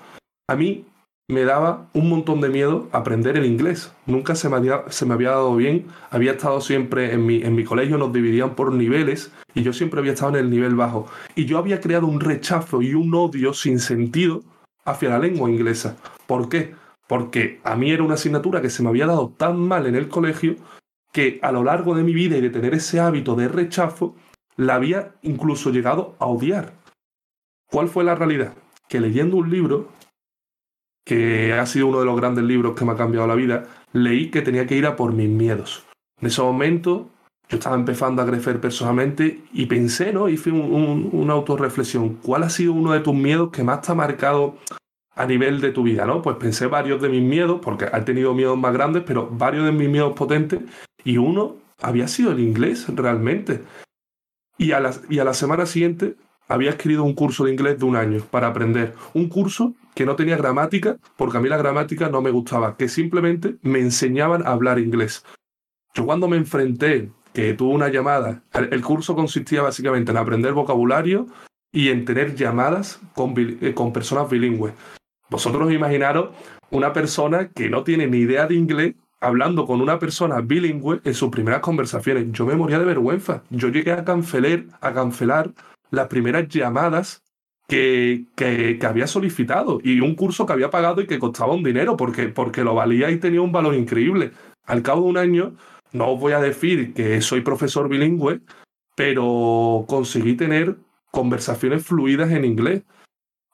A mí me daba un montón de miedo aprender el inglés. Nunca se me había, dado bien. Había estado siempre en mi, en mi colegio, nos dividían por niveles y yo siempre había estado en el nivel bajo. Y yo había creado un rechazo y un odio sin sentido hacia la lengua inglesa. ¿Por qué? Porque a mí era una asignatura que se me había dado tan mal en el colegio que a lo largo de mi vida y de tener ese hábito de rechazo, la había incluso llegado a odiar. ¿Cuál fue la realidad? Que leyendo un libro, que ha sido uno de los grandes libros que me ha cambiado la vida, leí que tenía que ir a por mis miedos. En ese momento yo estaba empezando a crecer personalmente y pensé, ¿no? Hice una autorreflexión. ¿Cuál ha sido uno de tus miedos que más te ha marcado a nivel de tu vida, ¿no? Pues pensé varios de mis miedos, porque he tenido miedos más grandes, pero varios de mis miedos potentes, y uno había sido el inglés realmente. Y a la, y a la semana siguiente había escrito un curso de inglés de un año para aprender. Un curso que no tenía gramática, porque a mí la gramática no me gustaba, que simplemente me enseñaban a hablar inglés. Yo cuando me enfrenté, que tuve una llamada, el curso consistía básicamente en aprender vocabulario y en tener llamadas con, eh, con personas bilingües. Vosotros imaginaros una persona que no tiene ni idea de inglés hablando con una persona bilingüe en sus primeras conversaciones. Yo me moría de vergüenza. Yo llegué a cancelar, a cancelar las primeras llamadas que, que, había solicitado y un curso que había pagado y que costaba un dinero porque, porque lo valía y tenía un valor increíble. Al cabo de un año, no os voy a decir que soy profesor bilingüe, pero conseguí tener conversaciones fluidas en inglés.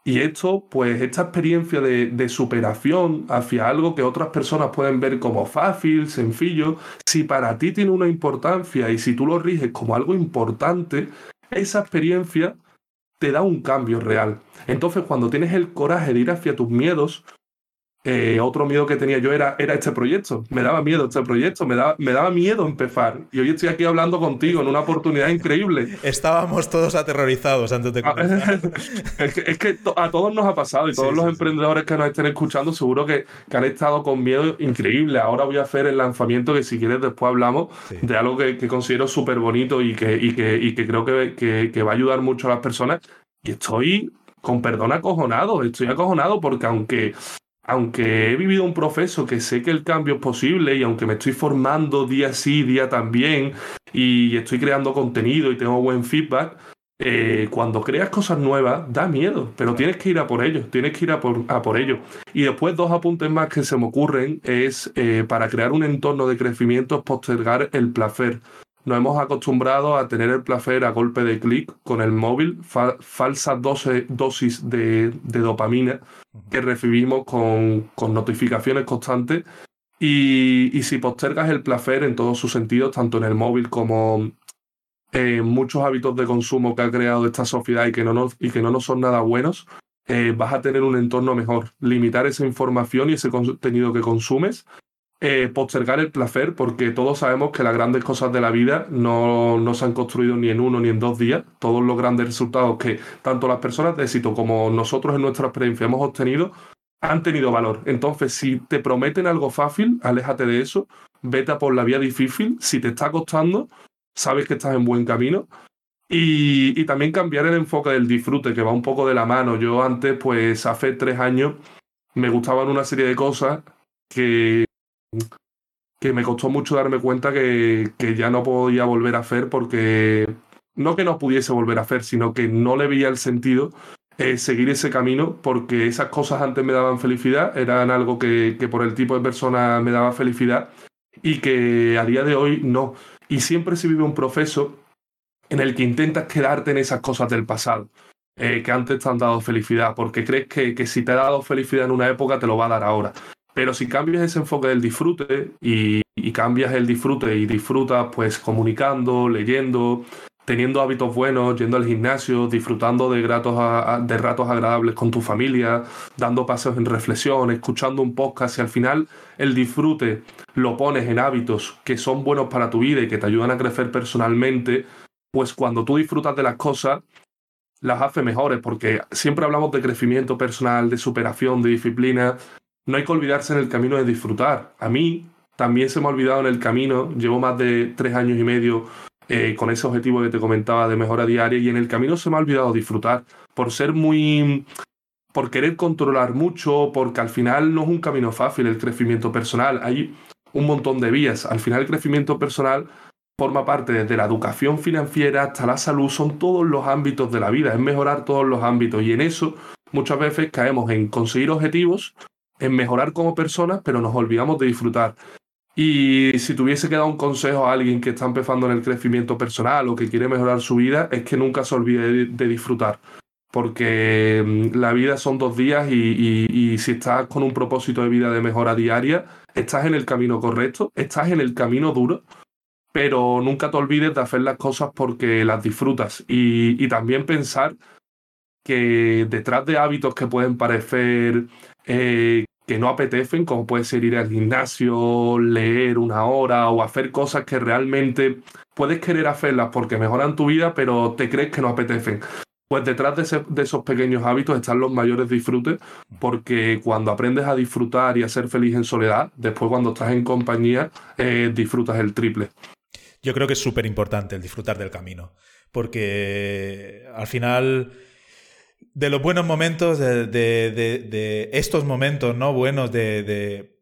Y esto, pues esta experiencia de, superación hacia algo que otras personas pueden ver como fácil, sencillo, si para ti tiene una importancia y si tú lo riges como algo importante, esa experiencia te da un cambio real. Entonces, cuando tienes el coraje de ir hacia tus miedos, eh, otro miedo que tenía yo era, era este proyecto. Me daba miedo este proyecto, me daba, me daba miedo empezar. Y hoy estoy aquí hablando contigo en una oportunidad increíble. Estábamos todos aterrorizados antes de ah, comenzar. es, que, a todos nos ha pasado y todos los emprendedores que nos estén escuchando seguro que, que, han estado con miedo increíble. Ahora voy a hacer el lanzamiento que si quieres después hablamos de algo que, considero súper bonito y que, y que, y que creo que, que va a ayudar mucho a las personas. Y estoy con perdón acojonado, estoy acojonado porque aunque aunque he vivido un proceso que sé que el cambio es posible y aunque me estoy formando día sí, día también y estoy creando contenido y tengo buen feedback, eh, cuando creas cosas nuevas da miedo, pero tienes que ir a por ello, tienes que ir a por, a por ello. Y después dos apuntes más que se me ocurren es eh, para crear un entorno de crecimiento postergar el placer. Nos hemos acostumbrado a tener el placer a golpe de clic con el móvil, falsa dosis de, dopamina que recibimos con, notificaciones constantes. Y, si postergas el placer en todos sus sentidos, tanto en el móvil como en muchos hábitos de consumo que ha creado esta sociedad y que no nos, y que no nos son nada buenos, eh, vas a tener un entorno mejor. Limitar esa información y ese contenido que consumes eh, postergar el placer, porque todos sabemos que las grandes cosas de la vida no, no, se han construido ni en uno ni en dos días. Todos los grandes resultados que tanto las personas de éxito como nosotros en nuestra experiencia hemos obtenido han tenido valor. Entonces, si te prometen algo fácil, aléjate de eso, vete por la vía difícil. Si te está costando, sabes que estás en buen camino. Y también cambiar el enfoque del disfrute, que va un poco de la mano. Yo antes, pues hace tres años, me gustaban una serie de cosas que que me costó mucho darme cuenta que, que, ya no podía volver a hacer porque no que no pudiese volver a hacer, sino que no le veía el sentido eh, seguir ese camino porque esas cosas antes me daban felicidad, eran algo que, que por el tipo de persona me daba felicidad y que a día de hoy no. Y siempre se vive un proceso en el que intentas quedarte en esas cosas del pasado. Eh, que antes te han dado felicidad, porque crees que, que si te ha dado felicidad en una época, te lo va a dar ahora. Pero si cambias ese enfoque del disfrute y, cambias el disfrute y disfrutas pues comunicando, leyendo, teniendo hábitos buenos, yendo al gimnasio, disfrutando de, gratos de ratos agradables con tu familia, dando paseos en reflexión, escuchando un podcast y al final el disfrute lo pones en hábitos que son buenos para tu vida y que te ayudan a crecer personalmente, pues cuando tú disfrutas de las cosas, las hace mejores, porque siempre hablamos de crecimiento personal, de superación, de disciplina, no hay que olvidarse en el camino de disfrutar. A mí también se me ha olvidado en el camino, llevo más de tres años y medio eh, con ese objetivo que te comentaba de mejora diaria y en el camino se me ha olvidado disfrutar. Por ser muy por querer controlar mucho, porque al final no es un camino fácil el crecimiento personal, hay un montón de vías. Al final el crecimiento personal forma parte desde la educación financiera hasta la salud, son todos los ámbitos de la vida, es mejorar todos los ámbitos. Y en eso muchas veces caemos en conseguir objetivos en mejorar como personas, pero nos olvidamos de disfrutar. Y si tuviese que dar un consejo a alguien que está empezando en el crecimiento personal o que quiere mejorar su vida, es que nunca se olvide de, disfrutar. Porque mm, la vida son dos días y, si estás con un propósito de vida de mejora diaria, estás en el camino correcto, estás en el camino duro, pero nunca te olvides de hacer las cosas porque las disfrutas. Y, y también pensar que detrás de hábitos que pueden parecer eh, que no apetecen, como puede ser ir al gimnasio, leer una hora o hacer cosas que realmente puedes querer hacerlas porque mejoran tu vida, pero te crees que no apetecen. Pues detrás de, esos pequeños hábitos están los mayores disfrutes, porque cuando aprendes a disfrutar y a ser feliz en soledad, después cuando estás en compañía, eh, disfrutas el triple. Yo creo que es súper importante el disfrutar del camino, porque al final de los buenos momentos, de, estos momentos, ¿no? Buenos de,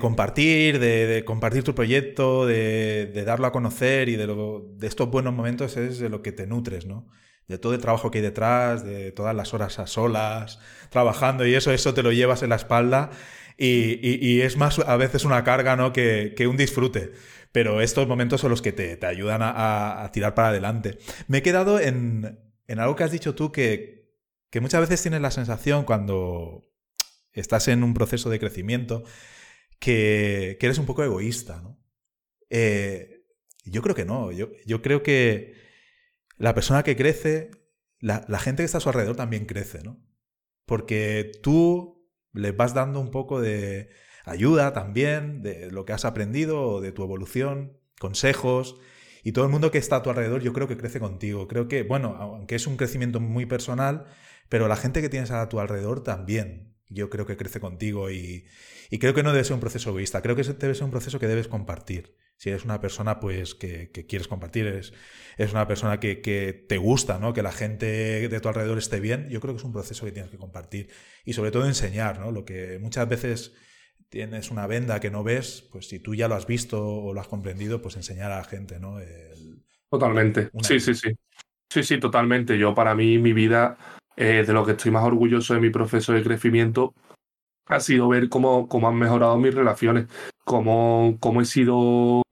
compartir, de, compartir tu proyecto, de, darlo a conocer y de, de estos buenos momentos es de lo que te nutres, ¿no? De todo el trabajo que hay detrás, de todas las horas a solas, trabajando y eso, eso te lo llevas en la espalda y, es más a veces una carga, ¿no? Que, un disfrute. Pero estos momentos son los que te, ayudan a, tirar para adelante. Me he quedado en, en algo que has dicho tú que, que muchas veces tienes la sensación cuando estás en un proceso de crecimiento que, eres un poco egoísta, ¿no? Eh, yo creo que no, yo, yo, creo que la persona que crece, la, gente que está a su alrededor también crece, ¿no? Porque tú le vas dando un poco de ayuda también, de lo que has aprendido, de tu evolución, consejos, y todo el mundo que está a tu alrededor yo creo que crece contigo. Creo que, bueno, aunque es un crecimiento muy personal, pero la gente que tienes a tu alrededor también, yo creo que crece contigo y, creo que no debe ser un proceso egoísta, creo que debe ser un proceso que debes compartir. Si eres una persona pues que, quieres compartir, eres, una persona que, te gusta, ¿no? Que la gente de tu alrededor esté bien, yo creo que es un proceso que tienes que compartir. Y sobre todo enseñar, ¿no? Lo que muchas veces tienes una venda que no ves, pues si tú ya lo has visto o lo has comprendido, pues enseñar a la gente, ¿no? Totalmente. Sí, sí, sí. Sí, sí, totalmente. Yo para mí mi vida eh, de lo que estoy más orgulloso de mi proceso de crecimiento ha sido ver cómo, cómo han mejorado mis relaciones, cómo, cómo he sido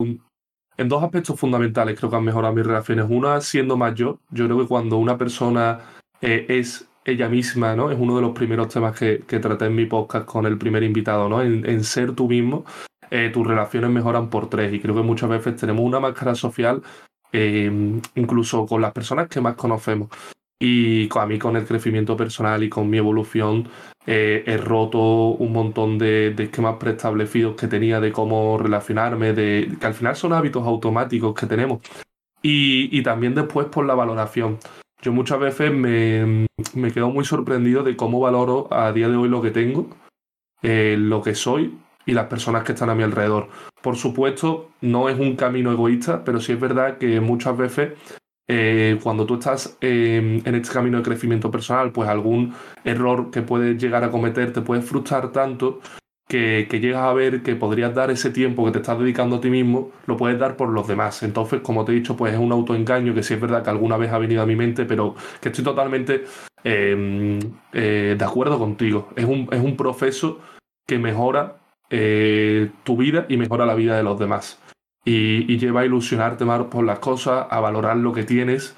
en dos aspectos fundamentales creo que han mejorado mis relaciones. Una, siendo más yo. Yo creo que cuando una persona eh, es ella misma, ¿no? Es uno de los primeros temas que, que traté en mi podcast con el primer invitado, ¿no? En, ser tú mismo, eh, tus relaciones mejoran por tres. Y creo que muchas veces tenemos una máscara social, incluso con las personas que más conocemos. Y a mí con el crecimiento personal y con mi evolución eh, he roto un montón de, esquemas preestablecidos que tenía de cómo relacionarme, de que al final son hábitos automáticos que tenemos. Y, también después por la valoración. Yo muchas veces me, me, quedo muy sorprendido de cómo valoro a día de hoy lo que tengo, eh, lo que soy y las personas que están a mi alrededor. Por supuesto, no es un camino egoísta, pero sí es verdad que muchas veces eh, cuando tú estás en este camino de crecimiento personal, pues algún error que puedes llegar a cometer te puede frustrar tanto que, llegas a ver que podrías dar ese tiempo que te estás dedicando a ti mismo, lo puedes dar por los demás. Entonces, como te he dicho, pues es un autoengaño que sí es verdad que alguna vez ha venido a mi mente, pero que estoy totalmente em, eh, de acuerdo contigo. Es un, es un proceso que mejora eh, tu vida y mejora la vida de los demás y, lleva a ilusionarte más por las cosas, a valorar lo que tienes.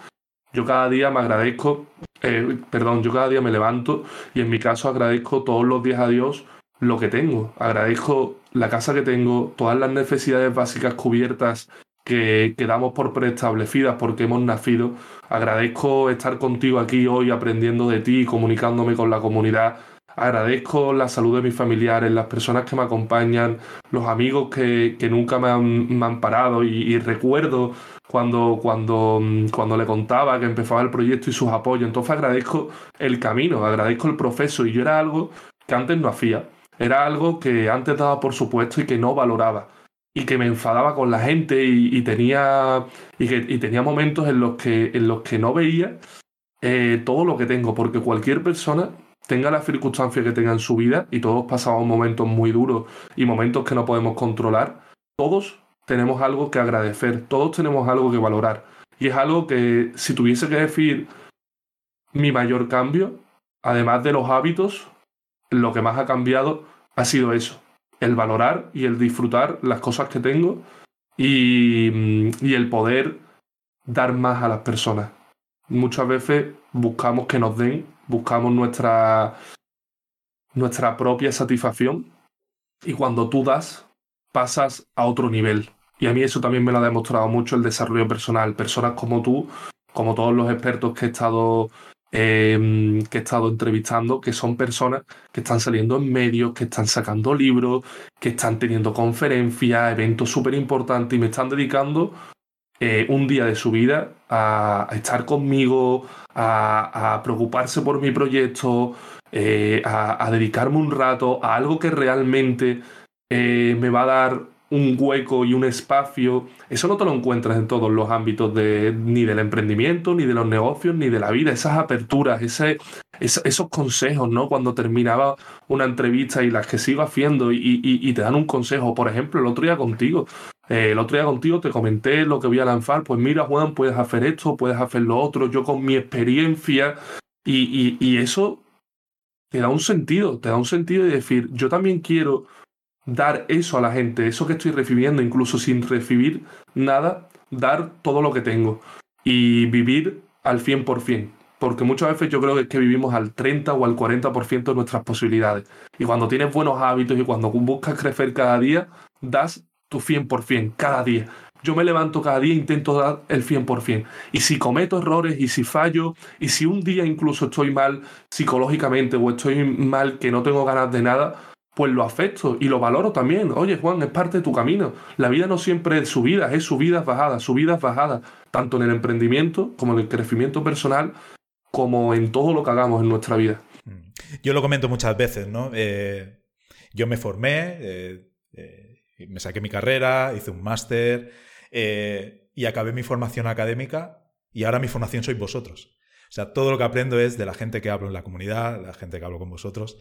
Yo cada día me agradezco, eh, perdón, yo cada día me levanto y en mi caso agradezco todos los días a Dios lo que tengo. Agradezco la casa que tengo, todas las necesidades básicas cubiertas que, que damos por preestablecidas porque hemos nacido. Agradezco estar contigo aquí hoy aprendiendo de ti, comunicándome con la comunidad agradezco la salud de mis familiares, las personas que me acompañan, los amigos que, nunca me han, parado y, recuerdo cuando, cuando, cuando le contaba que empezaba el proyecto y sus apoyos. Entonces agradezco el camino, agradezco el proceso y yo era algo que antes no hacía. Era algo que antes daba por supuesto y que no valoraba y que me enfadaba con la gente y, tenía y, que, tenía momentos en los que en los que no veía eh, todo lo que tengo porque cualquier persona tenga las circunstancias que tenga en su vida, y todos pasamos momentos muy duros y momentos que no podemos controlar, todos tenemos algo que agradecer, todos tenemos algo que valorar. Y es algo que si tuviese que decir mi mayor cambio, además de los hábitos, lo que más ha cambiado ha sido eso, el valorar y el disfrutar las cosas que tengo y, y el poder dar más a las personas. Muchas veces buscamos que nos den buscamos nuestra, nuestra propia satisfacción y cuando tú das, pasas a otro nivel. Y a mí eso también me lo ha demostrado mucho el desarrollo personal. Personas como tú, como todos los expertos que he estado, em, que he estado entrevistando, que son personas que están saliendo en medios, que están sacando libros, que están teniendo conferencias, eventos súper importantes y me están dedicando eh, un día de su vida a, estar conmigo, a, preocuparse por mi proyecto, eh, a, dedicarme un rato a algo que realmente eh, me va a dar un hueco y un espacio. Eso no te lo encuentras en todos los ámbitos de, ni del emprendimiento, ni de los negocios, ni de la vida. Esas aperturas, ese, esos consejos, ¿no? Cuando terminaba una entrevista y las que sigo haciendo y, te dan un consejo. Por ejemplo, el otro día contigo. Eh, el otro día contigo te comenté lo que voy a lanzar. Pues mira, Juan, puedes hacer esto, puedes hacer lo otro. Yo con mi experiencia y, y eso te da un sentido, te da un sentido de decir, yo también quiero dar eso a la gente, eso que estoy recibiendo, incluso sin recibir nada, dar todo lo que tengo y vivir al 100%. Porque muchas veces yo creo que, es que vivimos al 30 o al 40% de nuestras posibilidades. Y cuando tienes buenos hábitos y cuando buscas crecer cada día, das tu 100% cada día. Yo me levanto cada día e intento dar el 100%. Y si cometo errores y si fallo, y si un día incluso estoy mal psicológicamente o estoy mal que no tengo ganas de nada, pues lo afecto y lo valoro también. Oye, Juan, es parte de tu camino. La vida no siempre es subidas, es subidas, bajadas, subidas, bajadas, tanto en el emprendimiento como en el crecimiento personal, como en todo lo que hagamos en nuestra vida. Mm. Yo lo comento muchas veces, ¿no? Eh, yo me formé, eh, eh, me saqué mi carrera, hice un máster y acabé mi formación académica y ahora mi formación sois vosotros. O sea, todo lo que aprendo es de la gente que hablo en la comunidad, la gente que hablo con vosotros.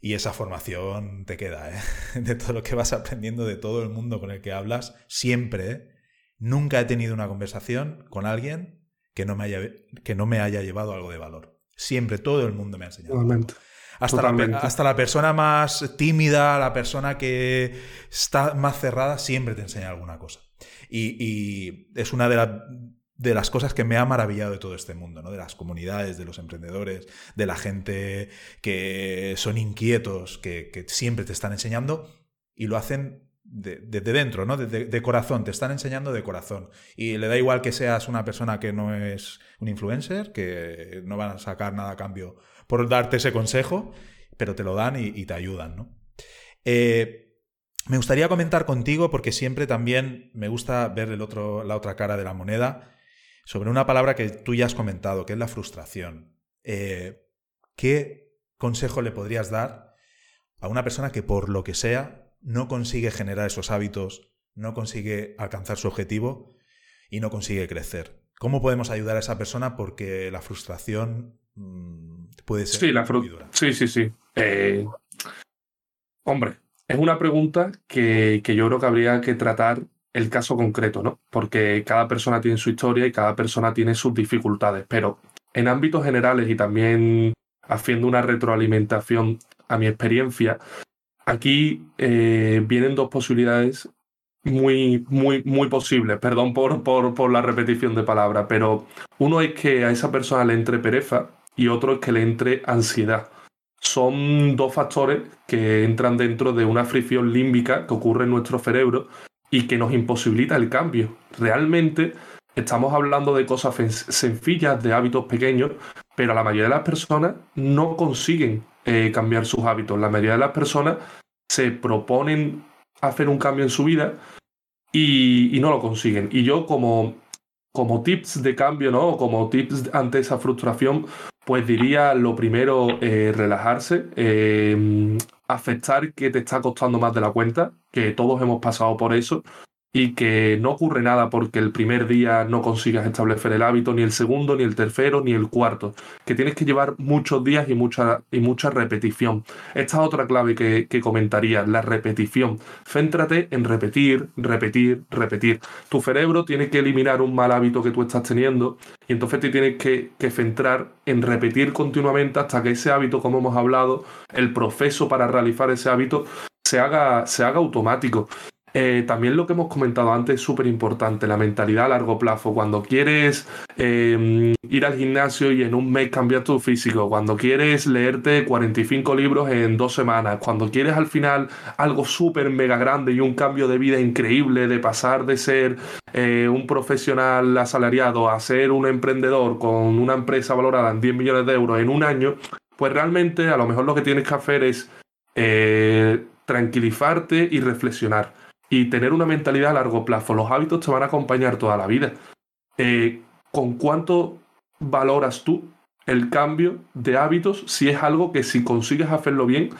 Y esa formación te queda, ¿eh? De todo lo que vas aprendiendo, de todo el mundo con el que hablas, siempre. Nunca he tenido una conversación con alguien que no, me haya, que no me haya llevado algo de valor. Siempre, todo el mundo me ha enseñado. Hasta la, hasta la, persona más tímida, la persona que está más cerrada, siempre te enseña alguna cosa. Y, y es una de las de las cosas que me ha maravillado de todo este mundo, ¿no? De las comunidades, de los emprendedores, de la gente que son inquietos, que, siempre te están enseñando y lo hacen de, dentro, ¿no? De, corazón, te están enseñando de corazón. Y le da igual que seas una persona que no es un influencer, que no van a sacar nada a cambio por darte ese consejo, pero te lo dan y, te ayudan, ¿no? Eh, me gustaría comentar contigo, porque siempre también me gusta ver el otro, la otra cara de la moneda, sobre una palabra que tú ya has comentado, que es la frustración. Eh, ¿Qué consejo le podrías dar a una persona que por lo que sea no consigue generar esos hábitos, no consigue alcanzar su objetivo y no consigue crecer. ¿Cómo podemos ayudar a esa persona? Porque la frustración mm, puede ser sí, la muy Sí, sí, sí. Eh, hombre, es una pregunta que, que, yo creo que habría que tratar el caso concreto, ¿no? Porque cada persona tiene su historia y cada persona tiene sus dificultades, pero en ámbitos generales y también haciendo una retroalimentación a mi experiencia, Aquí eh, vienen dos posibilidades muy, muy, muy posibles. Perdón por, por, la repetición de palabras, pero uno es que a esa persona le entre pereza y otro es que le entre ansiedad. Son dos factores que entran dentro de una fricción límbica que ocurre en nuestro cerebro y que nos imposibilita el cambio. Realmente estamos hablando de cosas sencillas, de hábitos pequeños, pero la mayoría de las personas no consiguen eh, cambiar sus hábitos. La mayoría de las personas se proponen hacer un cambio en su vida y, no lo consiguen. Y yo como, como tips de cambio, ¿no? Como tips ante esa frustración, pues diría lo primero, eh, relajarse, eh, aceptar que te está costando más de la cuenta, que todos hemos pasado por eso, y que no ocurre nada porque el primer día no consigas establecer el hábito, ni el segundo, ni el tercero, ni el cuarto, que tienes que llevar muchos días y mucha, y mucha repetición. Esta es otra clave que, comentaría, la repetición. Céntrate en repetir, repetir, repetir. Tu cerebro tiene que eliminar un mal hábito que tú estás teniendo y entonces te tienes que, que centrar en repetir continuamente hasta que ese hábito, como hemos hablado, el proceso para realizar ese hábito se haga, se haga automático. Eh, también lo que hemos comentado antes es súper importante, la mentalidad a largo plazo. Cuando quieres em, ir al gimnasio y en un mes cambiar tu físico, cuando quieres leerte 45 libros en dos semanas, cuando quieres al final algo súper mega grande y un cambio de vida increíble, de pasar de ser eh, un profesional asalariado a ser un emprendedor con una empresa valorada en 10 millones de euros en un año, pues realmente a lo mejor lo que tienes que hacer es eh, tranquilizarte y reflexionar y tener una mentalidad a largo plazo. Los hábitos te van a acompañar toda la vida. Eh, ¿Con cuánto valoras tú el cambio de hábitos si es algo que si consigues hacerlo bien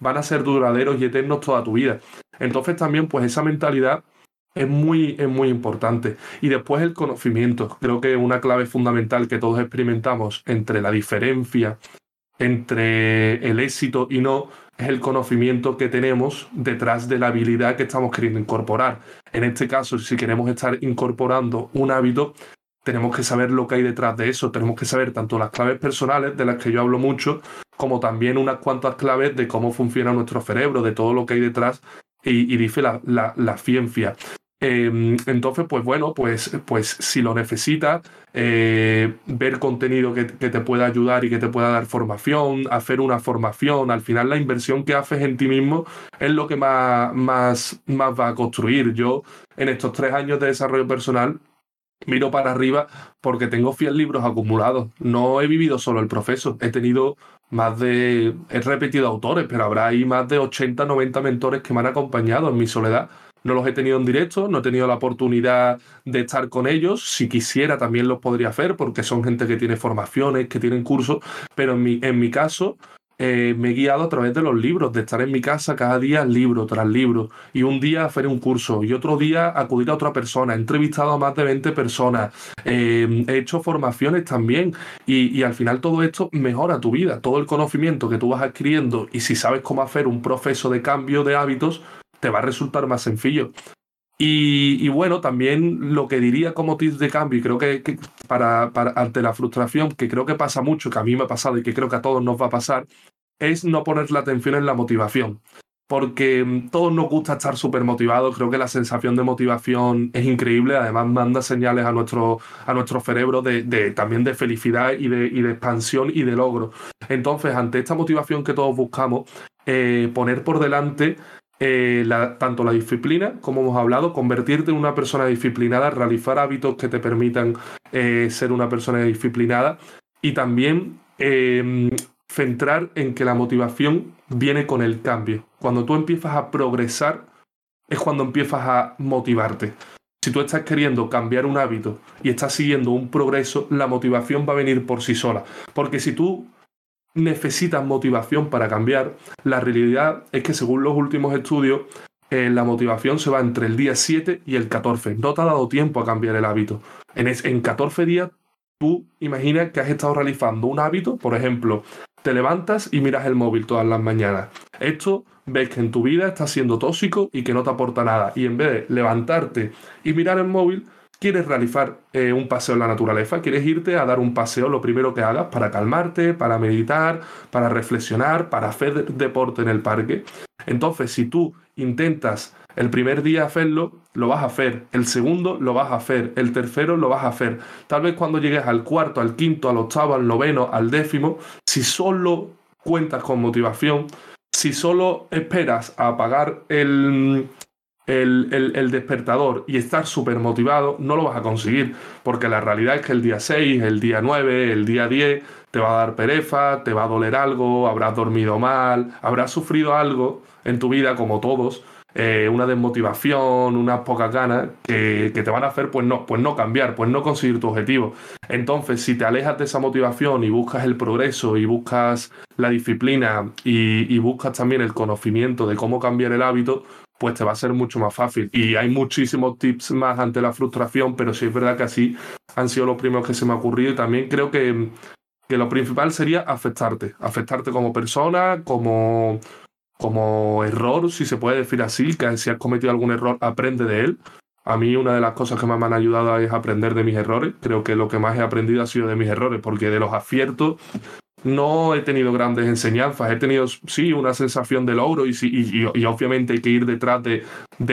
van a ser duraderos y eternos toda tu vida? Entonces también pues esa mentalidad es muy, es muy importante. Y después el conocimiento. Creo que una clave fundamental que todos experimentamos entre la diferencia entre el éxito y no es el conocimiento que tenemos detrás de la habilidad que estamos queriendo incorporar. En este caso, si queremos estar incorporando un hábito, tenemos que saber lo que hay detrás de eso, tenemos que saber tanto las claves personales, de las que yo hablo mucho, como también unas cuantas claves de cómo funciona nuestro cerebro, de todo lo que hay detrás, y, dice la, la ciencia. Em, entonces, pues bueno, pues, pues si lo necesitas, eh, ver contenido que, te pueda ayudar y que te pueda dar formación, hacer una formación, al final la inversión que haces en ti mismo es lo que más, más, más va a construir. Yo en estos tres años de desarrollo personal miro para arriba porque tengo 100 libros acumulados. No he vivido solo el proceso, he tenido más de, he repetido autores, pero habrá ahí más de 80, 90 mentores que me han acompañado en mi soledad no los he tenido en directo, no he tenido la oportunidad de estar con ellos. Si quisiera también los podría hacer porque son gente que tiene formaciones, que tienen cursos, pero en mi, en mi caso eh, me he guiado a través de los libros, de estar en mi casa cada día libro tras libro y un día hacer un curso y otro día acudir a otra persona. He entrevistado a más de 20 personas, eh, he hecho formaciones también y, y al final todo esto mejora tu vida, todo el conocimiento que tú vas adquiriendo y si sabes cómo hacer un proceso de cambio de hábitos, te va a resultar más sencillo. Y, bueno, también lo que diría como tips de cambio, y creo que, para, ante la frustración, que creo que pasa mucho, que a mí me ha pasado y que creo que a todos nos va a pasar, es no poner la atención en la motivación. Porque mm, todos nos gusta estar súper motivados, creo que la sensación de motivación es increíble, además manda señales a nuestro, a nuestro cerebro de, también de felicidad y de, y de expansión y de logro. Entonces, ante esta motivación que todos buscamos, eh, poner por delante eh, tanto la disciplina, como hemos hablado, convertirte en una persona disciplinada, realizar hábitos que te permitan eh, ser una persona disciplinada y también em, centrar en que la motivación viene con el cambio. Cuando tú empiezas a progresar es cuando empiezas a motivarte. Si tú estás queriendo cambiar un hábito y estás siguiendo un progreso, la motivación va a venir por sí sola. Porque si tú necesitas motivación para cambiar, la realidad es que según los últimos estudios, eh, la motivación se va entre el día 7 y el 14. No te ha dado tiempo a cambiar el hábito. En, en 14 días, tú imaginas que has estado realizando un hábito, por ejemplo, te levantas y miras el móvil todas las mañanas. Esto ves que en tu vida está siendo tóxico y que no te aporta nada. Y en vez de levantarte y mirar el móvil, quieres realizar eh, un paseo en la naturaleza, quieres irte a dar un paseo, lo primero que hagas para calmarte, para meditar, para reflexionar, para hacer deporte en el parque. Entonces, si tú intentas el primer día hacerlo, lo vas a hacer. El segundo lo vas a hacer. El tercero lo vas a hacer. Tal vez cuando llegues al cuarto, al quinto, al octavo, al noveno, al décimo, si solo cuentas con motivación, si solo esperas a apagar el, el, despertador y estar súper motivado, no lo vas a conseguir, porque la realidad es que el día 6, el día 9, el día 10 te va a dar pereza, te va a doler algo, habrás dormido mal, habrás sufrido algo en tu vida como todos, eh, una desmotivación, unas pocas ganas que, te van a hacer pues no, pues no cambiar, pues no conseguir tu objetivo. Entonces, si te alejas de esa motivación y buscas el progreso y buscas la disciplina y, y buscas también el conocimiento de cómo cambiar el hábito, pues te va a ser mucho más fácil. Y hay muchísimos tips más ante la frustración, pero sí es verdad que así han sido los primeros que se me ha ocurrido y también creo que, que lo principal sería afectarte, afectarte como persona, como, como error, si se puede decir así, que si has cometido algún error, aprende de él. A mí una de las cosas que más me han ayudado es aprender de mis errores. Creo que lo que más he aprendido ha sido de mis errores, porque de los aciertos no he tenido grandes enseñanzas, he tenido sí una sensación de logro y, y, obviamente hay que ir detrás de,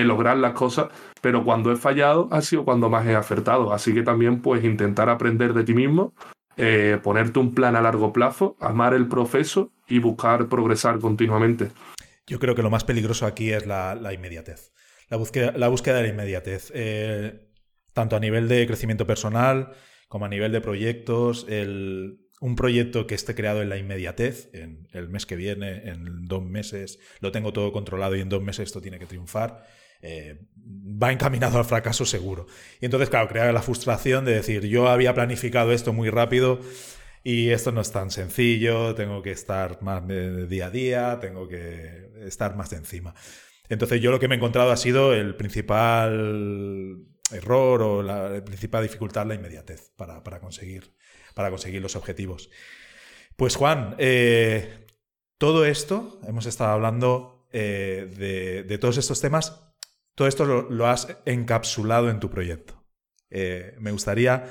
lograr las cosas, pero cuando he fallado ha sido cuando más he acertado. Así que también pues intentar aprender de ti mismo, eh, ponerte un plan a largo plazo, amar el proceso y buscar progresar continuamente. Yo creo que lo más peligroso aquí es la, inmediatez, la búsqueda, la búsqueda de la inmediatez, eh, tanto a nivel de crecimiento personal como a nivel de proyectos, el un proyecto que esté creado en la inmediatez, en el mes que viene, en dos meses, lo tengo todo controlado y en dos meses esto tiene que triunfar, eh, va encaminado al fracaso seguro. Y entonces, claro, crea la frustración de decir, yo había planificado esto muy rápido y esto no es tan sencillo, tengo que estar más día a día, tengo que estar más de encima. Entonces yo lo que me he encontrado ha sido el principal error o la principal dificultad, la inmediatez para, para conseguir para conseguir los objetivos. Pues Juan, eh, todo esto, hemos estado hablando eh, de, todos estos temas, todo esto lo, has encapsulado en tu proyecto. Eh, me gustaría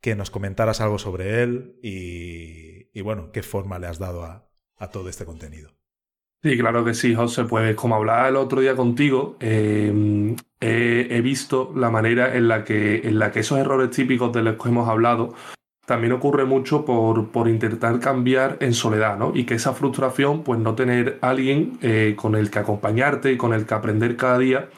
que nos comentaras algo sobre él y, bueno, qué forma le has dado a, todo este contenido. Sí, claro que sí, José. Pues como hablaba el otro día contigo, he, he, visto la manera en la, que, en la que esos errores típicos de los que hemos hablado también ocurre mucho por, por, intentar cambiar en soledad, ¿no? Y que esa frustración, pues no tener alguien eh, con el que acompañarte y con el que aprender cada día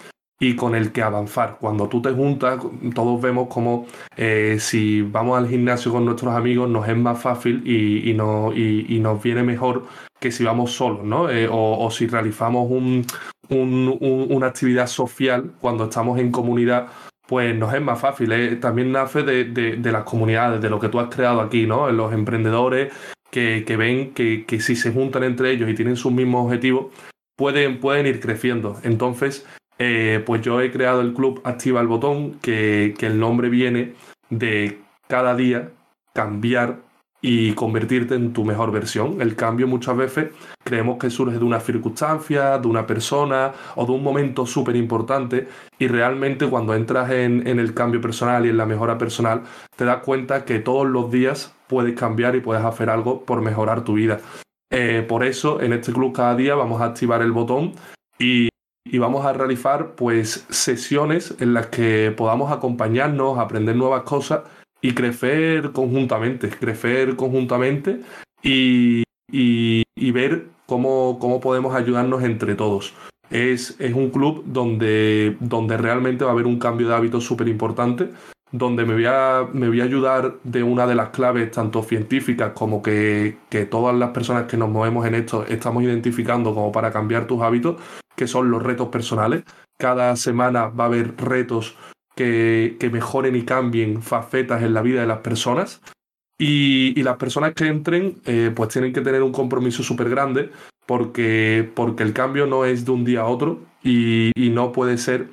y con el que avanzar. Cuando tú te juntas, todos vemos como eh, si vamos al gimnasio con nuestros amigos nos es más fácil y, y, nos viene mejor que si vamos solos, ¿no? Eh, o, si realizamos un, una actividad social cuando estamos en comunidad pues nos es más fácil. También nace de, las comunidades, de lo que tú has creado aquí, ¿no? Los emprendedores que, ven que, si se juntan entre ellos y tienen sus mismos objetivos, pueden, pueden ir creciendo. Entonces, eh, pues yo he creado el club Activa el Botón, que, que el nombre viene de cada día cambiar y convertirte en tu mejor versión. El cambio muchas veces creemos que surge de una circunstancia, de una persona o de un momento súper importante y realmente cuando entras en, el cambio personal y en la mejora personal te das cuenta que todos los días puedes cambiar y puedes hacer algo por mejorar tu vida. Eh, por eso en este club cada día vamos a activar el botón y, y vamos a realizar pues sesiones en las que podamos acompañarnos, aprender nuevas cosas y crecer conjuntamente, crecer conjuntamente y, y, ver cómo, cómo, podemos ayudarnos entre todos. Es, es un club donde, donde realmente va a haber un cambio de hábitos súper importante, donde me voy, a, me voy a ayudar de una de las claves, tanto científicas como que, que todas las personas que nos movemos en esto estamos identificando como para cambiar tus hábitos, que son los retos personales. Cada semana va a haber retos que, que mejoren y cambien facetas en la vida de las personas. Y, y las personas que entren, eh, pues tienen que tener un compromiso súper grande, porque, porque el cambio no es de un día a otro y, y no puede ser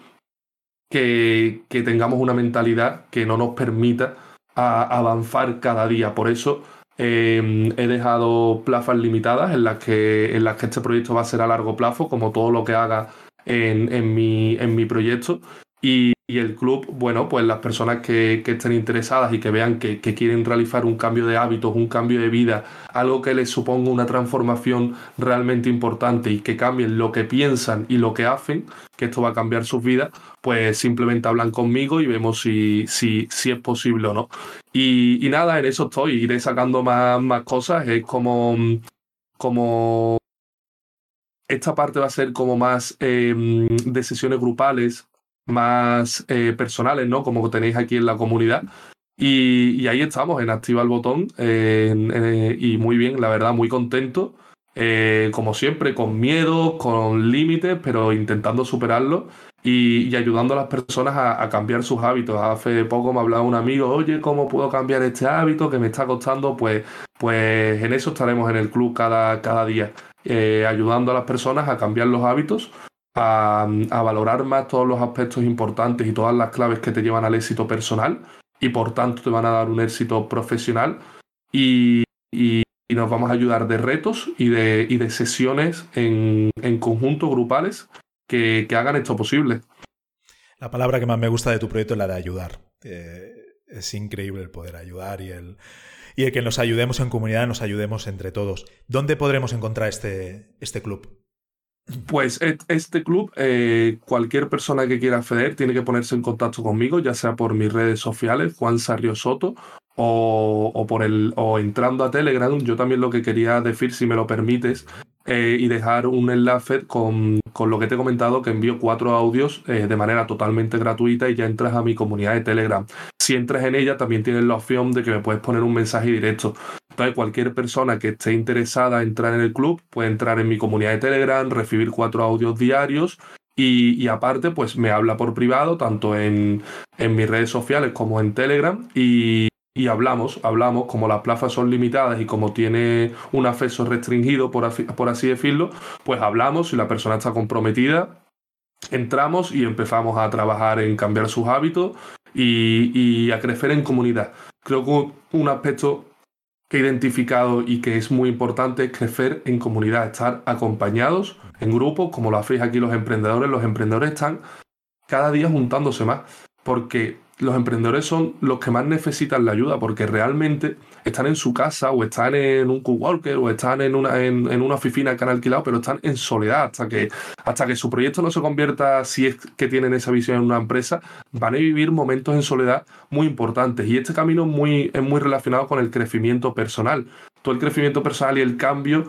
que, que, tengamos una mentalidad que no nos permita a, avanzar cada día. Por eso eh, he dejado plazas limitadas en las, que, en las que este proyecto va a ser a largo plazo, como todo lo que haga en, en, mi, en mi proyecto. Y, y el club, bueno, pues las personas que, que estén interesadas y que vean que, que, quieren realizar un cambio de hábitos, un cambio de vida, algo que les suponga una transformación realmente importante y que cambien lo que piensan y lo que hacen, que esto va a cambiar sus vidas, pues simplemente hablan conmigo y vemos si, si, si es posible o no. Y, y, nada, en eso estoy, iré sacando más, más cosas, es como, como esta parte va a ser como más eh, de sesiones grupales, más eh, personales, ¿no? Como tenéis aquí en la comunidad. Y, ahí estamos, en Activa el Botón. Eh, y muy bien, la verdad, muy contento. Eh, como siempre, con miedo, con límites, pero intentando superarlo y, ayudando a las personas a, a, cambiar sus hábitos. Hace poco me hablaba un amigo, oye, ¿cómo puedo cambiar este hábito que me está costando? Pues, pues en eso estaremos en el club cada, cada día, eh, ayudando a las personas a cambiar los hábitos a, valorar más todos los aspectos importantes y todas las claves que te llevan al éxito personal y por tanto te van a dar un éxito profesional y, y, y nos vamos a ayudar de retos y de, y de sesiones en, en conjunto grupales que, que, hagan esto posible. La palabra que más me gusta de tu proyecto es la de ayudar. Eh, es increíble el poder ayudar y el, y el que nos ayudemos en comunidad, nos ayudemos entre todos. ¿Dónde podremos encontrar este, este club? Pues este club, eh, cualquier persona que quiera acceder tiene que ponerse en contacto conmigo, ya sea por mis redes sociales, Juan Sarrio Soto, o, por el, o entrando a Telegram. Yo también lo que quería decir, si me lo permites, eh, y dejar un enlace con, con, lo que te he comentado, que envío cuatro audios eh, de manera totalmente gratuita y ya entras a mi comunidad de Telegram. Si entras en ella, también tienes la opción de que me puedes poner un mensaje directo. Entonces, cualquier persona que esté interesada en entrar en el club puede entrar en mi comunidad de Telegram, recibir cuatro audios diarios y, aparte, pues me habla por privado, tanto en, en mis redes sociales como en Telegram. Y, y, hablamos, hablamos, como las plazas son limitadas y como tiene un acceso restringido, por, por así decirlo, pues hablamos, si la persona está comprometida, entramos y empezamos a trabajar en cambiar sus hábitos y, y a crecer en comunidad. Creo que un aspecto que he identificado y que es muy importante es crecer en comunidad, estar acompañados en grupos, como lo hacéis aquí los emprendedores. Los emprendedores están cada día juntándose más, porque los emprendedores son los que más necesitan la ayuda, porque realmente están en su casa o están en un coworker o están en una, en, una oficina que han alquilado, pero están en soledad hasta que, hasta que su proyecto no se convierta, si es que tienen esa visión en una empresa, van a vivir momentos en soledad muy importantes. Y este camino muy, es muy relacionado con el crecimiento personal. Todo el crecimiento personal y el cambio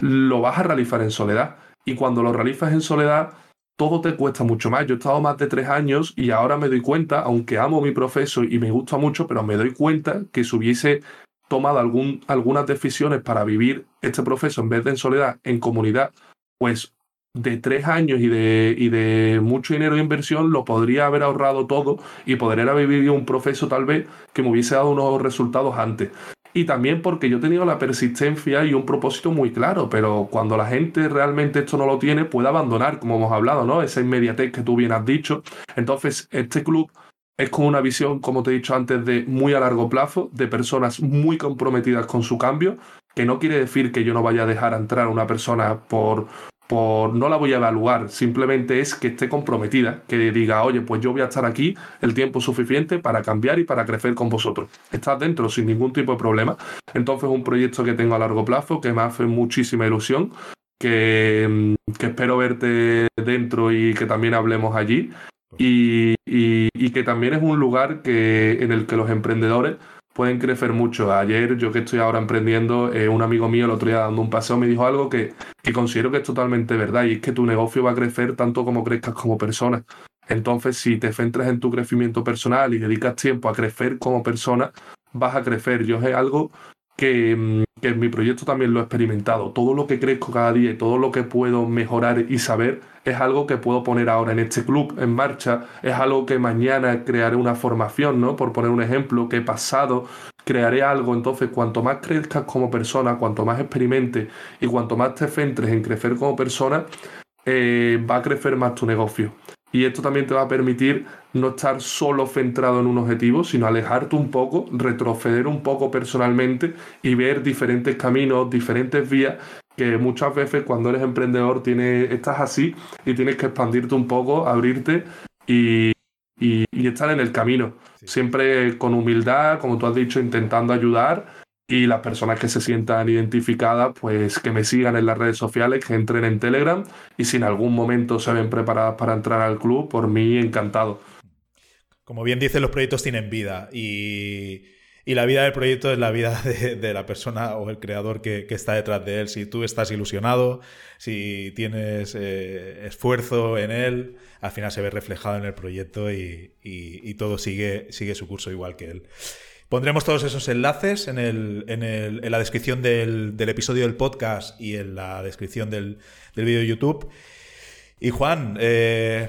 lo vas a realizar en soledad. Y cuando lo realizas en soledad, todo te cuesta mucho más. Yo he estado más de tres años y ahora me doy cuenta, aunque amo mi profesor y me gusta mucho, pero me doy cuenta que si hubiese tomado algún, algunas decisiones para vivir este proceso en vez de en soledad, en comunidad, pues de tres años y de, y de mucho dinero de inversión lo podría haber ahorrado todo y poder haber vivido un proceso tal vez que me hubiese dado unos resultados antes y también porque yo he tenido la persistencia y un propósito muy claro, pero cuando la gente realmente esto no lo tiene, puede abandonar, como hemos hablado, ¿no? Esa inmediatez que tú bien has dicho. Entonces, este club es con una visión, como te he dicho antes, de muy a largo plazo, de personas muy comprometidas con su cambio, que no quiere decir que yo no vaya a dejar entrar a una persona por, por no la voy a evaluar, simplemente es que esté comprometida, que diga, oye, pues yo voy a estar aquí el tiempo suficiente para cambiar y para crecer con vosotros. Estás dentro sin ningún tipo de problema. Entonces, un proyecto que tengo a largo plazo, que me hace muchísima ilusión, que, que espero verte dentro y que también hablemos allí. Y, y, y, que también es un lugar que, en el que los emprendedores pueden crecer mucho. Ayer, yo que estoy ahora emprendiendo, eh, un amigo mío el otro día dando un paseo me dijo algo que, que considero que es totalmente verdad y es que tu negocio va a crecer tanto como crezcas como persona. Entonces, si te centras en tu crecimiento personal y dedicas tiempo a crecer como persona, vas a crecer. Yo es algo que, mm, que, en mi proyecto también lo he experimentado. Todo lo que crezco cada día y todo lo que puedo mejorar y saber es algo que puedo poner ahora en este club en marcha. Es algo que mañana crearé una formación, ¿no? Por poner un ejemplo, que he pasado, crearé algo. Entonces, cuanto más crezcas como persona, cuanto más experimentes y cuanto más te centres en crecer como persona, eh, va a crecer más tu negocio. Y esto también te va a permitir no estar solo centrado en un objetivo, sino alejarte un poco, retroceder un poco personalmente y ver diferentes caminos, diferentes vías que muchas veces cuando eres emprendedor tienes, estás así y tienes que expandirte un poco, abrirte y, y, estar en el camino. Siempre con humildad, como tú has dicho, intentando ayudar y las personas que se sientan identificadas, pues que me sigan en las redes sociales, que entren en Telegram y si en algún momento se ven preparadas para entrar al club, por mí encantado. Como bien dice, los proyectos tienen vida y, la vida del proyecto es la vida de, la persona o el creador que, está detrás de él. Si tú estás ilusionado, si tienes eh, esfuerzo en él, al final se ve reflejado en el proyecto y, y todo sigue, sigue su curso igual que él. Pondremos todos esos enlaces en, el, en, el, en la descripción del, del, episodio del podcast y en la descripción del, del vídeo de YouTube. Y Juan, eh,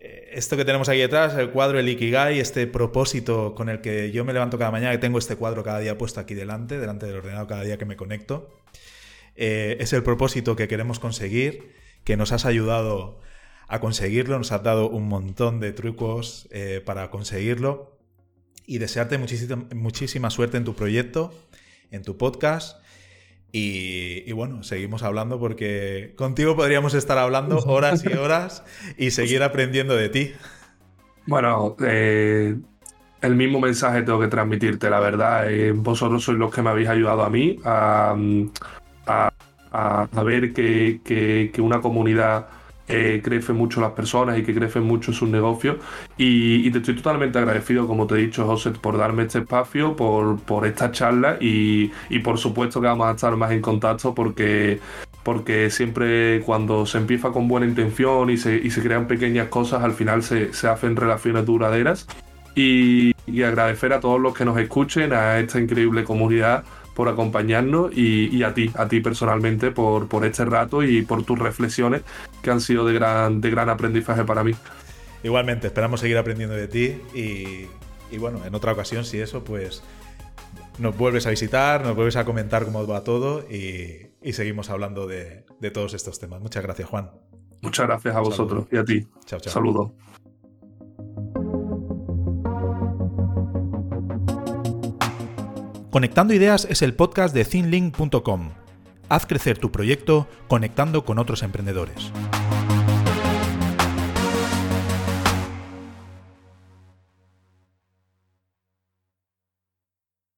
esto que tenemos aquí detrás, el cuadro, el Ikigai, este propósito con el que yo me levanto cada mañana, que tengo este cuadro cada día puesto aquí delante, delante del ordenador cada día que me conecto, eh, es el propósito que queremos conseguir, que nos has ayudado a conseguirlo, nos has dado un montón de trucos eh, para conseguirlo y desearte muchísima, muchísima suerte en tu proyecto, en tu podcast. Y, bueno, seguimos hablando porque contigo podríamos estar hablando horas y horas y seguir aprendiendo de ti. Bueno, eh, el mismo mensaje tengo que transmitirte, la verdad. Eh, vosotros sois los que me habéis ayudado a mí a, ver que, que una comunidad eh, crecen mucho las personas y que crecen mucho sus negocios. Y, te estoy totalmente agradecido, como te he dicho, José, por darme este espacio, por, por esta charla y, por supuesto que vamos a estar más en contacto porque porque siempre cuando se empieza con buena intención y se, y se crean pequeñas cosas, al final se, se hacen relaciones duraderas. Y, y, agradecer a todos los que nos escuchen, a esta increíble comunidad por acompañarnos y, a ti, a ti personalmente por, por este rato y por tus reflexiones que han sido de gran, de gran aprendizaje para mí. Igualmente, esperamos seguir aprendiendo de ti y, bueno, en otra ocasión, si eso, pues nos vuelves a visitar, nos vuelves a comentar cómo va todo y, seguimos hablando de, todos estos temas. Muchas gracias, Juan. Muchas gracias a vosotros y a ti. Chao, chao. Saludos. Conectando Ideas es el podcast de thinlink.com. Haz crecer tu proyecto conectando con otros emprendedores.